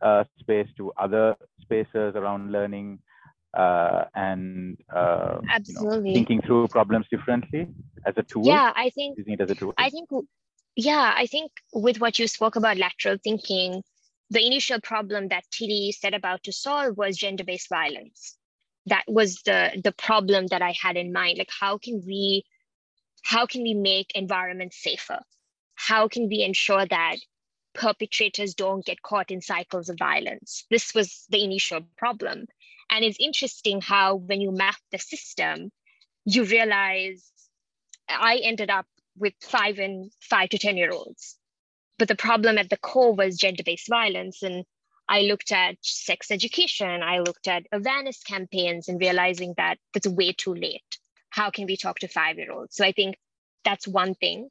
uh, space to other spaces around learning uh, and uh, absolutely you know, thinking through problems differently as a tool? Yeah i think using it as a tool? I think yeah i think with what you spoke about lateral thinking the initial problem that Tilli set about to solve was gender-based violence. That was the the problem that i had in mind. Like how can we how can we make environments safer how can we ensure that perpetrators don't get caught in cycles of violence this was the initial problem and it's interesting how when you map the system, you realize I ended up with five and five to 10 year olds. But the problem at the core was gender based violence. And I looked at sex education, I looked at awareness campaigns and realizing that it's way too late. How can we talk to five year olds? So I think that's one thing.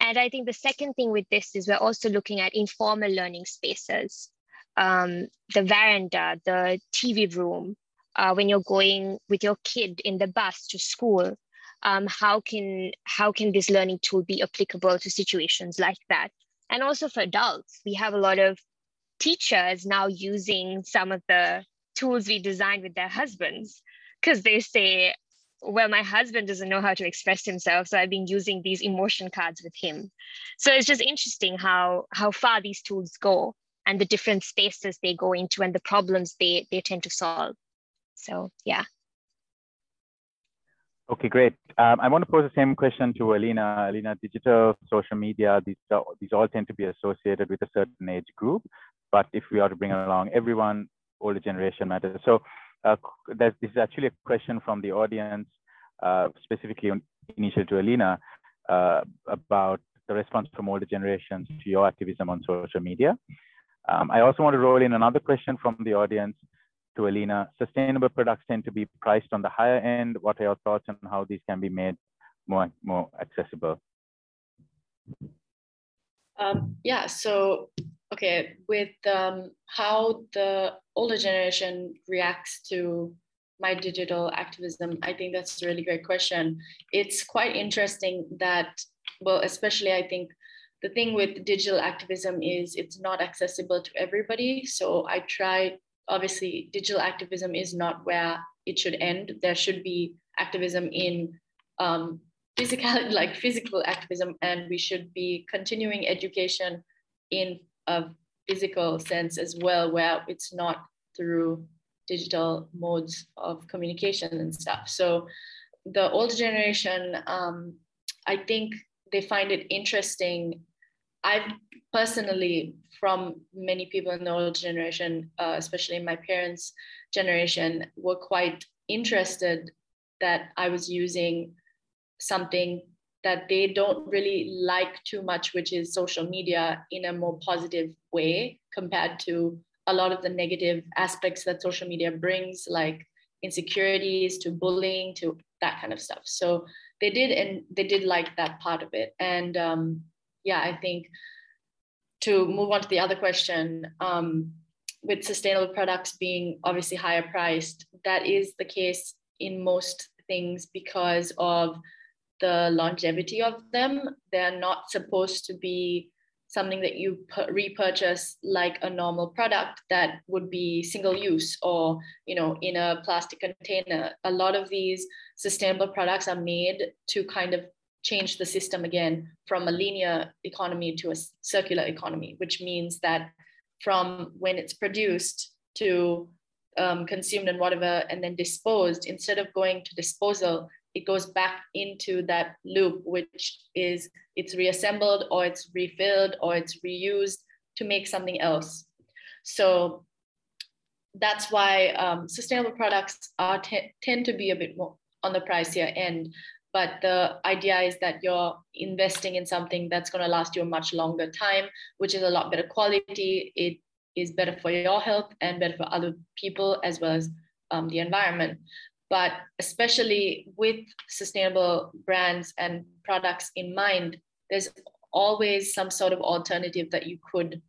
And I think the second thing with this is we're also looking at informal learning spaces, um, the veranda, the TV room, uh, when you're going with your kid in the bus to school. Um, how can how can this learning tool be applicable to situations like that? And also for adults, we have a lot of teachers now using some of the tools we designed with their husbands because they say well my husband doesn't know how to express himself so i've been using these emotion cards with him so it's just interesting how how far these tools go and the different spaces they go into and the problems they they tend to solve so yeah Okay, great. Um, I want to pose the same question to Alina. Alina, digital, social media, these, these all tend to be associated with a certain age group. But if we are to bring along everyone, older generation matters. So uh, this is actually a question from the audience, uh, specifically initial to Alina, uh, about the response from older generations to your activism on social media. Um, I also want to roll in another question from the audience to Alina. Sustainable products tend to be priced on the higher end. What are your thoughts on how these can be made more, more accessible? Um, yeah, so okay, with um, how the older generation reacts to my digital activism, I think that's a really great question. It's quite interesting that, well, especially I think the thing with digital activism is it's not accessible to everybody. So I try, obviously, digital activism is not where it should end. There should be activism in um, physical, like physical activism, and we should be continuing education in a physical sense as well, where it's not through digital modes of communication and stuff. So the older generation, um, I think they find it interesting. I've personally, from many people in the older generation, uh, especially my parents' generation, were quite interested that I was using something that they don't really like too much, which is social media in a more positive way compared to a lot of the negative aspects that social media brings, like insecurities to bullying to that kind of stuff. So they did, and they did like that part of it. And um, yeah, I think to move on to the other question, um, with sustainable products being obviously higher priced, that is the case in most things because of the longevity of them. They're not supposed to be something that you repurchase like a normal product that would be single use or you know in a plastic container a lot of these sustainable products are made to kind of change the system again from a linear economy to a circular economy which means that from when it's produced to um, consumed and whatever and then disposed instead of going to disposal it goes back into that loop, which is it's reassembled or it's refilled or it's reused to make something else. So that's why um, sustainable products are tend to be a bit more on the pricier end. But the idea is that you're investing in something that's going to last you a much longer time, which is a lot better quality. It is better for your health and better for other people as well as um, the environment but especially with sustainable brands and products in mind there's always some sort of alternative that you could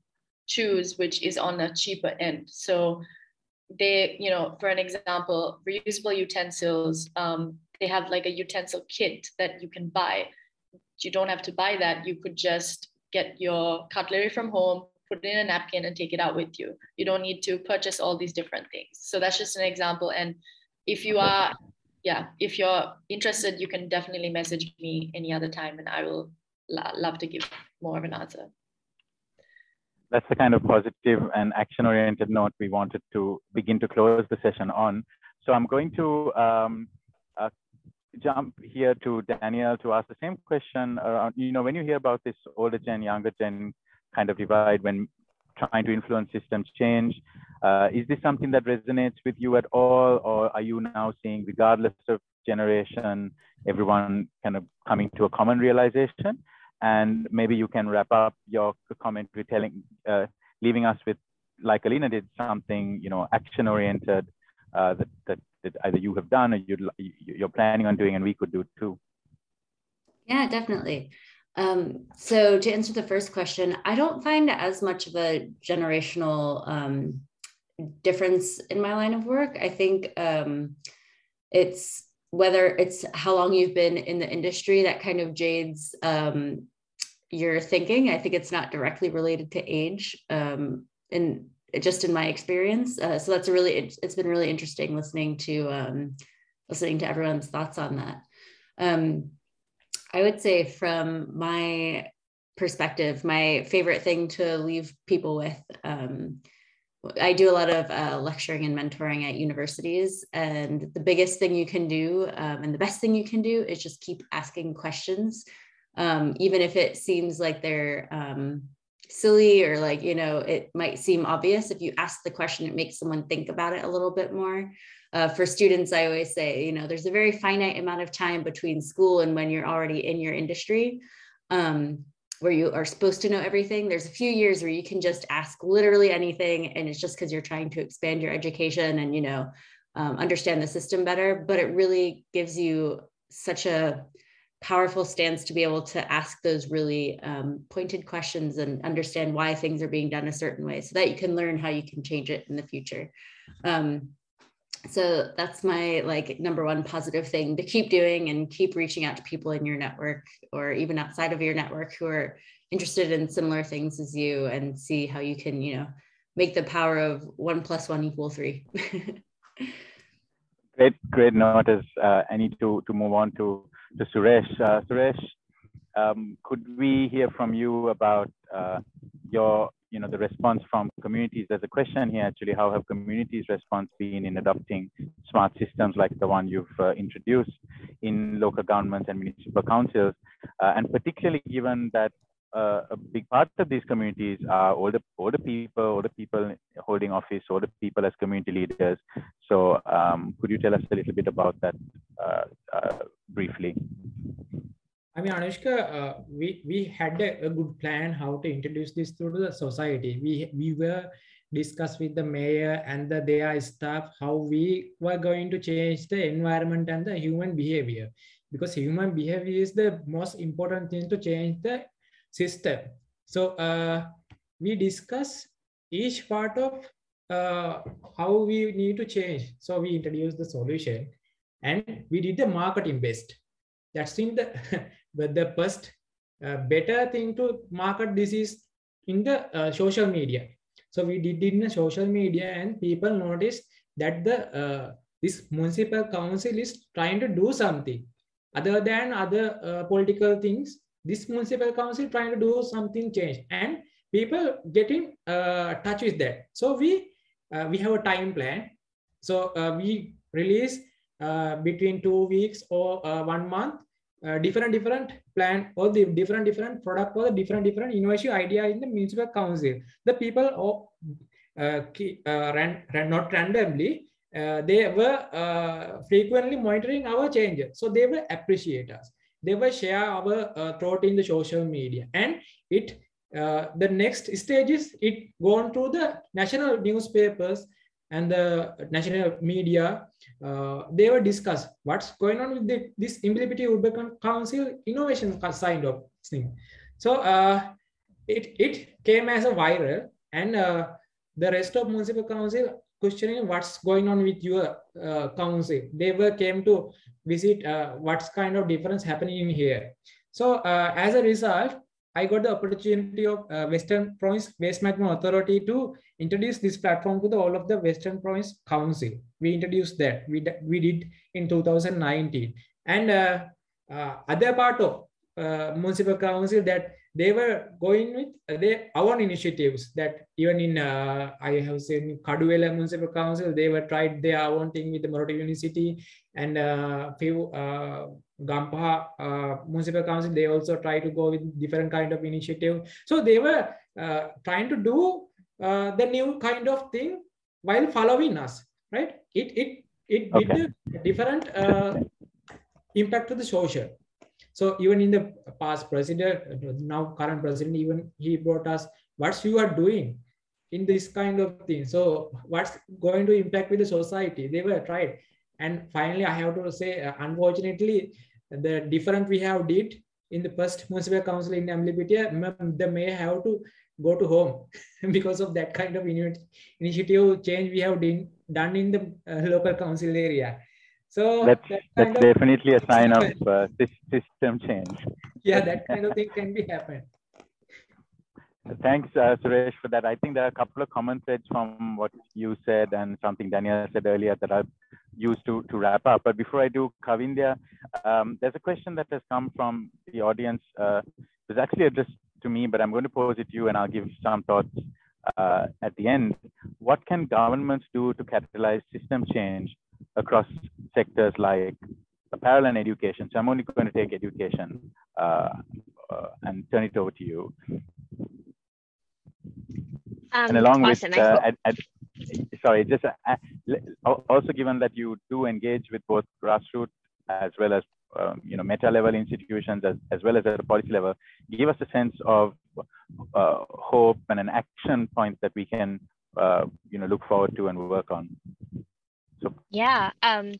choose which is on a cheaper end. So they you know for an example reusable utensils um, they have like a utensil kit that you can buy. You don't have to buy that. You could just get your cutlery from home put it in a napkin and take it out with you. You don't need to purchase all these different things. So that's just an example. And if you are yeah if you're interested you can definitely message me any other time and i will lo- love to give more of an answer. That's the kind of positive and action oriented note we wanted to begin to close the session on. So i'm going to um, uh, jump here to danielle to ask the same question around you know when you hear about this older gen younger gen kind of divide when trying to influence systems change Uh, is this something that resonates with you at all, or are you now seeing, regardless of generation, everyone kind of coming to a common realization? And maybe you can wrap up your comment with telling, uh, leaving us with, like Alina did, something you know action-oriented uh, that, that that either you have done or you you're planning on doing, and we could do too. Yeah, definitely. Um, so to answer the first question, I don't find as much of a generational um, difference in my line of work. I think um, it's whether it's how long you've been in the industry that kind of jades um, your thinking. I think it's not directly related to age, um, and just in my experience. Uh, so that's a really it, has been really interesting listening to um, listening to everyone's thoughts on that. Um, I would say from my perspective, my favorite thing to leave people with. I do a lot of uh, lecturing and mentoring at universities, and the biggest thing you can do um, and the best thing you can do is just keep asking questions, um, even if it seems like they're um, silly or like you know it might seem obvious. If you ask the question, it makes someone think about it a little bit more. Uh, for students, I always say, you know, there's a very finite amount of time between school and when you're already in your industry. Um, where you are supposed to know everything. There's a few years where you can just ask literally anything, and it's just because you're trying to expand your education and you know um, understand the system better. But it really gives you such a powerful stance to be able to ask those really um, pointed questions and understand why things are being done a certain way, so that you can learn how you can change it in the future. Um, so that's my like number one positive thing to keep doing and keep reaching out to people in your network or even outside of your network who are interested in similar things as you and see how you can you know make the power of one plus one equal three. Great great notice. Uh, i need to to move on to to suresh. Uh, suresh um, could we hear from you about uh, your you know, the response from communities. There's a question here actually, how have communities' response been in adopting smart systems like the one you've uh, introduced in local governments and municipal councils? Uh, and particularly given that uh, a big part of these communities are older, older people, older people holding office, older people as community leaders. So um, could you tell us a little bit about that uh, uh, briefly? I mean, Anushka, uh, we we had a, a, good plan how to introduce this to the society. We we were discussed with the mayor and the their staff how we were going to change the environment and the human behavior, because human behavior is the most important thing to change the system. So uh, we discuss each part of uh, how we need to change. So we introduced the solution, and we did the marketing based that's in the but the first uh, better thing to market this is in the uh, social media. So we did it in the social media and people noticed that the uh, this municipal council is trying to do something. Other than other uh, political things this municipal council trying to do something change and people getting uh, touch with that. So we uh, we have a time plan. So we release between two weeks or one month uh, different different plan or the different different product or the different different innovation idea in the municipal council. The people oh, uh, uh, ran, ran not randomly uh, they were uh, frequently monitoring our changes. So they will appreciate us. They will share our thought in the social media. And it the next stage is it gone to the national newspapers and the national media, uh, they were discussed what's going on with the, this Embilipitiya Urban Council innovation kind of thing. So uh, it, it came as a viral and uh, the rest of municipal council questioning what's going on with your uh, council. They were came to visit uh, what's kind of difference happening in here. So uh, as a result, I got the opportunity of uh, Western Province Waste Management Authority to introduce this platform to the, all of the Western Province Council. We introduced that. We, we did in 2019. And uh, uh, other part of uh, municipal council that they were going with uh, their own initiatives that even in uh, I have seen Kaduwela Municipal Council, they were tried their own thing with the Moratuwa University and few Gampaha uh, Municipal Council, they also try to go with different kind of initiative. So they were uh, trying to do uh, the new kind of thing while following us, right? It it it did a different uh, impact to the social. So even in the past president, now current president, even he brought us what you are doing in this kind of thing. So what's going to impact with the society? They were tried. And finally, I have to say, uh, unfortunately, the different we have did in the first municipal council in Embilipitiya, they may have to go to home because of that kind of initiative change we have done, done in the uh, local council area. So That's that that's of, definitely a sign of uh, system change. yeah, that kind of thing can be happen. Thanks, uh, Suresh, for that. I think there are a couple of common threads from what you said and something Danielle said earlier that I've used to, to wrap up. But before I do, Kavindya, um, there's a question that has come from the audience. Uh, it was actually addressed to me, but I'm going to pose it to you and I'll give some thoughts uh, at the end. What can governments do to catalyze system change across sectors like apparel and education? So I'm only going to take education uh, uh, and turn it over to you. Um, and along awesome. with uh, ad, ad, sorry just uh, uh, also given that you do engage with both grassroots as well as um, you know meta level institutions as, as well as at a policy level give us a sense of uh, hope and an action point that we can uh, you know look forward to and work on so Yeah. Um,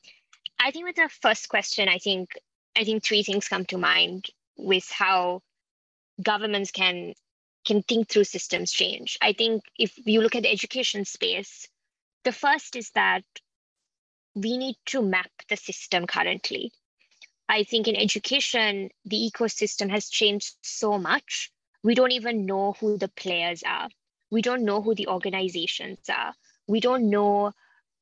I think with the first question, I think I think three things come to mind with how governments can can think through systems change. I think if you look at the education space, the first is that we need to map the system currently. I think in education, the ecosystem has changed so much. We don't even know who the players are. We don't know who the organizations are. We don't know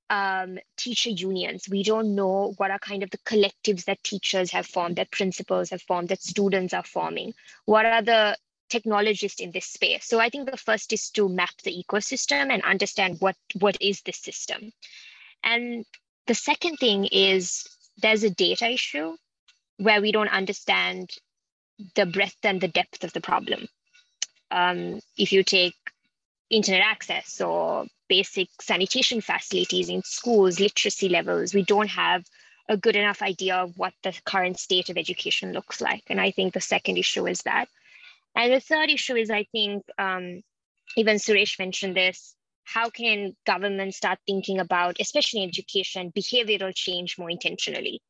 um, teacher unions. We don't know what are kind of the collectives that teachers have formed, that principals have formed, that students are forming. What are the technologists in this space? So I think the first is to map the ecosystem and understand what what is this system. And the second thing is there's a data issue where we don't understand the breadth and the depth of the problem. Um, if you take internet access or basic sanitation facilities in schools, literacy levels, we don't have a good enough idea of what the current state of education looks like. And I think the second issue is that. And the third issue is, I think, um, even Suresh mentioned this, how can governments start thinking about, especially education, behavioral change more intentionally?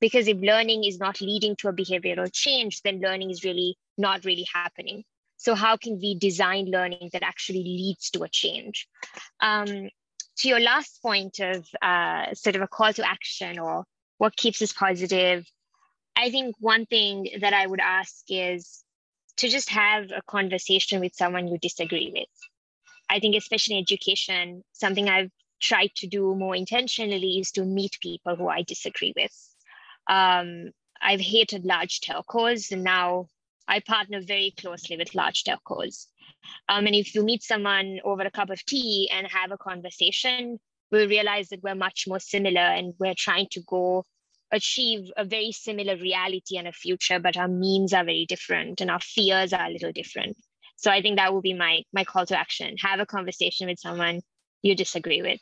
Because if learning is not leading to a behavioral change, then learning is really not really happening. So how can we design learning that actually leads to a change? Um, to your last point of uh, sort of a call to action or what keeps us positive, I think one thing that I would ask is to just have a conversation with someone you disagree with. I think, especially education, something I've tried to do more intentionally is to meet people who I disagree with. Um, I've hated large telcos, and now I partner very closely with large telcos. Um, and if you meet someone over a cup of tea and have a conversation, we'll realize that we're much more similar and we're trying to go achieve a very similar reality and a future, but our means are very different and our fears are a little different. So I think that will be my my call to action. Have a conversation with someone you disagree with.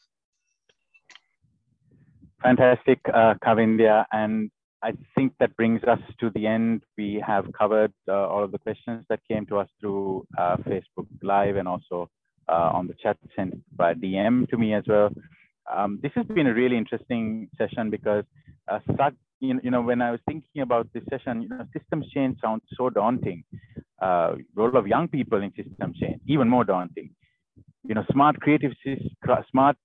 Fantastic, uh, Kavindya. And I think that brings us to the end. We have covered uh, all of the questions that came to us through uh, Facebook Live and also uh, on the chat sent by DM to me as well. Um, this has been a really interesting session because uh, you, know, you know, when I was thinking about this session, you know, systems change sounds so daunting. Uh, role of young people in system change, even more daunting. You know, smart creative, smart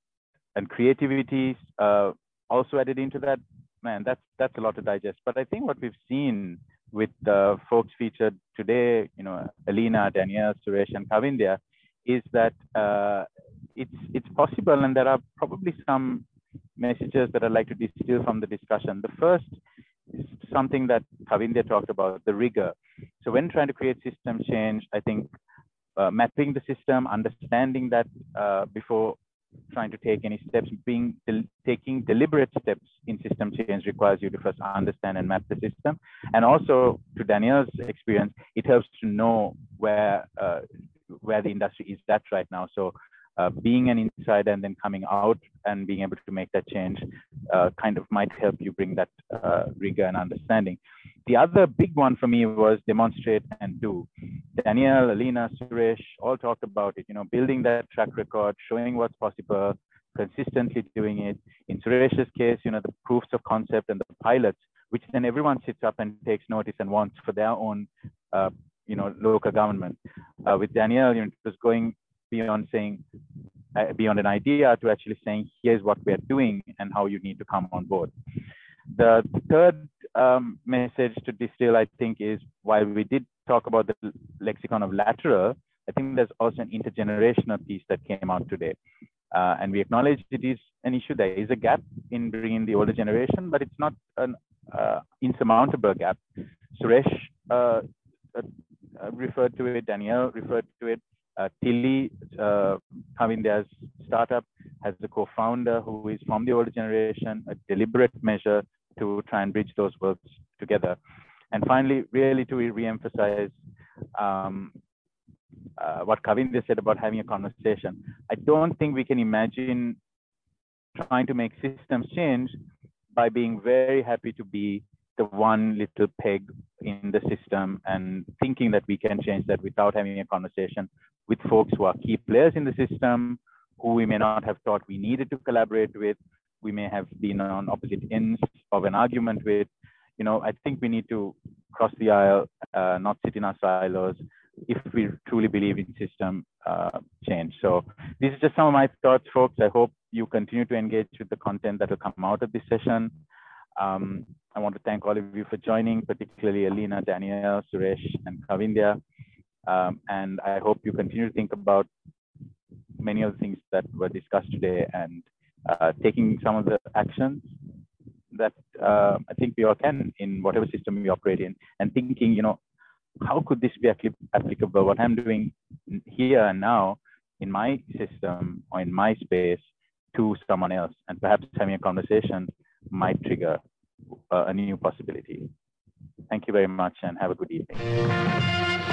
and creativity uh, also added into that man that's that's a lot to digest but i think what we've seen with the folks featured today you know alina danielle suresh and kavindya is that uh, it's it's possible and there are probably some messages that i'd like to distill from the discussion the first is something that kavindya talked about the rigor so when trying to create system change i think uh, mapping the system understanding that uh, before trying to take any steps, being del taking deliberate steps in system change requires you to first understand and map the system. And also, to Danielle's experience, it helps to know where uh, where the industry is at right now. So uh, being an insider and then coming out and being able to make that change uh, kind of might help you bring that uh, rigor and understanding. The other big one for me was demonstrate and do. Danielle, Alina, Suresh all talked about it, you know, building that track record, showing what's possible, consistently doing it. In Suresh's case, you know, the proofs of concept and the pilots, which then everyone sits up and takes notice and wants for their own, uh, you know, local government. Uh, with Danielle, you know, it was going beyond saying, beyond an idea to actually saying, here's what we're doing and how you need to come on board. The third um, message to distill, I think, is while we did talk about the lexicon of lateral, I think there's also an intergenerational piece that came out today. Uh, and we acknowledge it is an issue. There is a gap in bringing the older generation, but it's not an uh, insurmountable gap. Suresh uh, uh referred to it, Danielle referred to it. Uh, Tilli, uh, Kavindya's startup, has a co-founder who is from the older generation, a deliberate measure to try and bridge those worlds together. And finally, really to re-emphasize um, uh, what Kavindya said about having a conversation. I don't think we can imagine trying to make systems change by being very happy to be the one little peg in the system and thinking that we can change that without having a conversation with folks who are key players in the system, who we may not have thought we needed to collaborate with, we may have been on opposite ends of an argument with. You know, I think we need to cross the aisle, uh, not sit in our silos, if we truly believe in system uh, change. So these are just some of my thoughts, folks. I hope you continue to engage with the content that will come out of this session. Um, I want to thank all of you for joining, particularly Alina, Danielle, Suresh, and Kavindya. Um, and I hope you continue to think about many of the things that were discussed today and uh, taking some of the actions that uh, I think we all can in whatever system we operate in and thinking, you know, how could this be applicable? What I'm doing here and now in my system or in my space to someone else, and perhaps having a conversation might trigger uh, a new possibility. Thank you very much and have a good evening.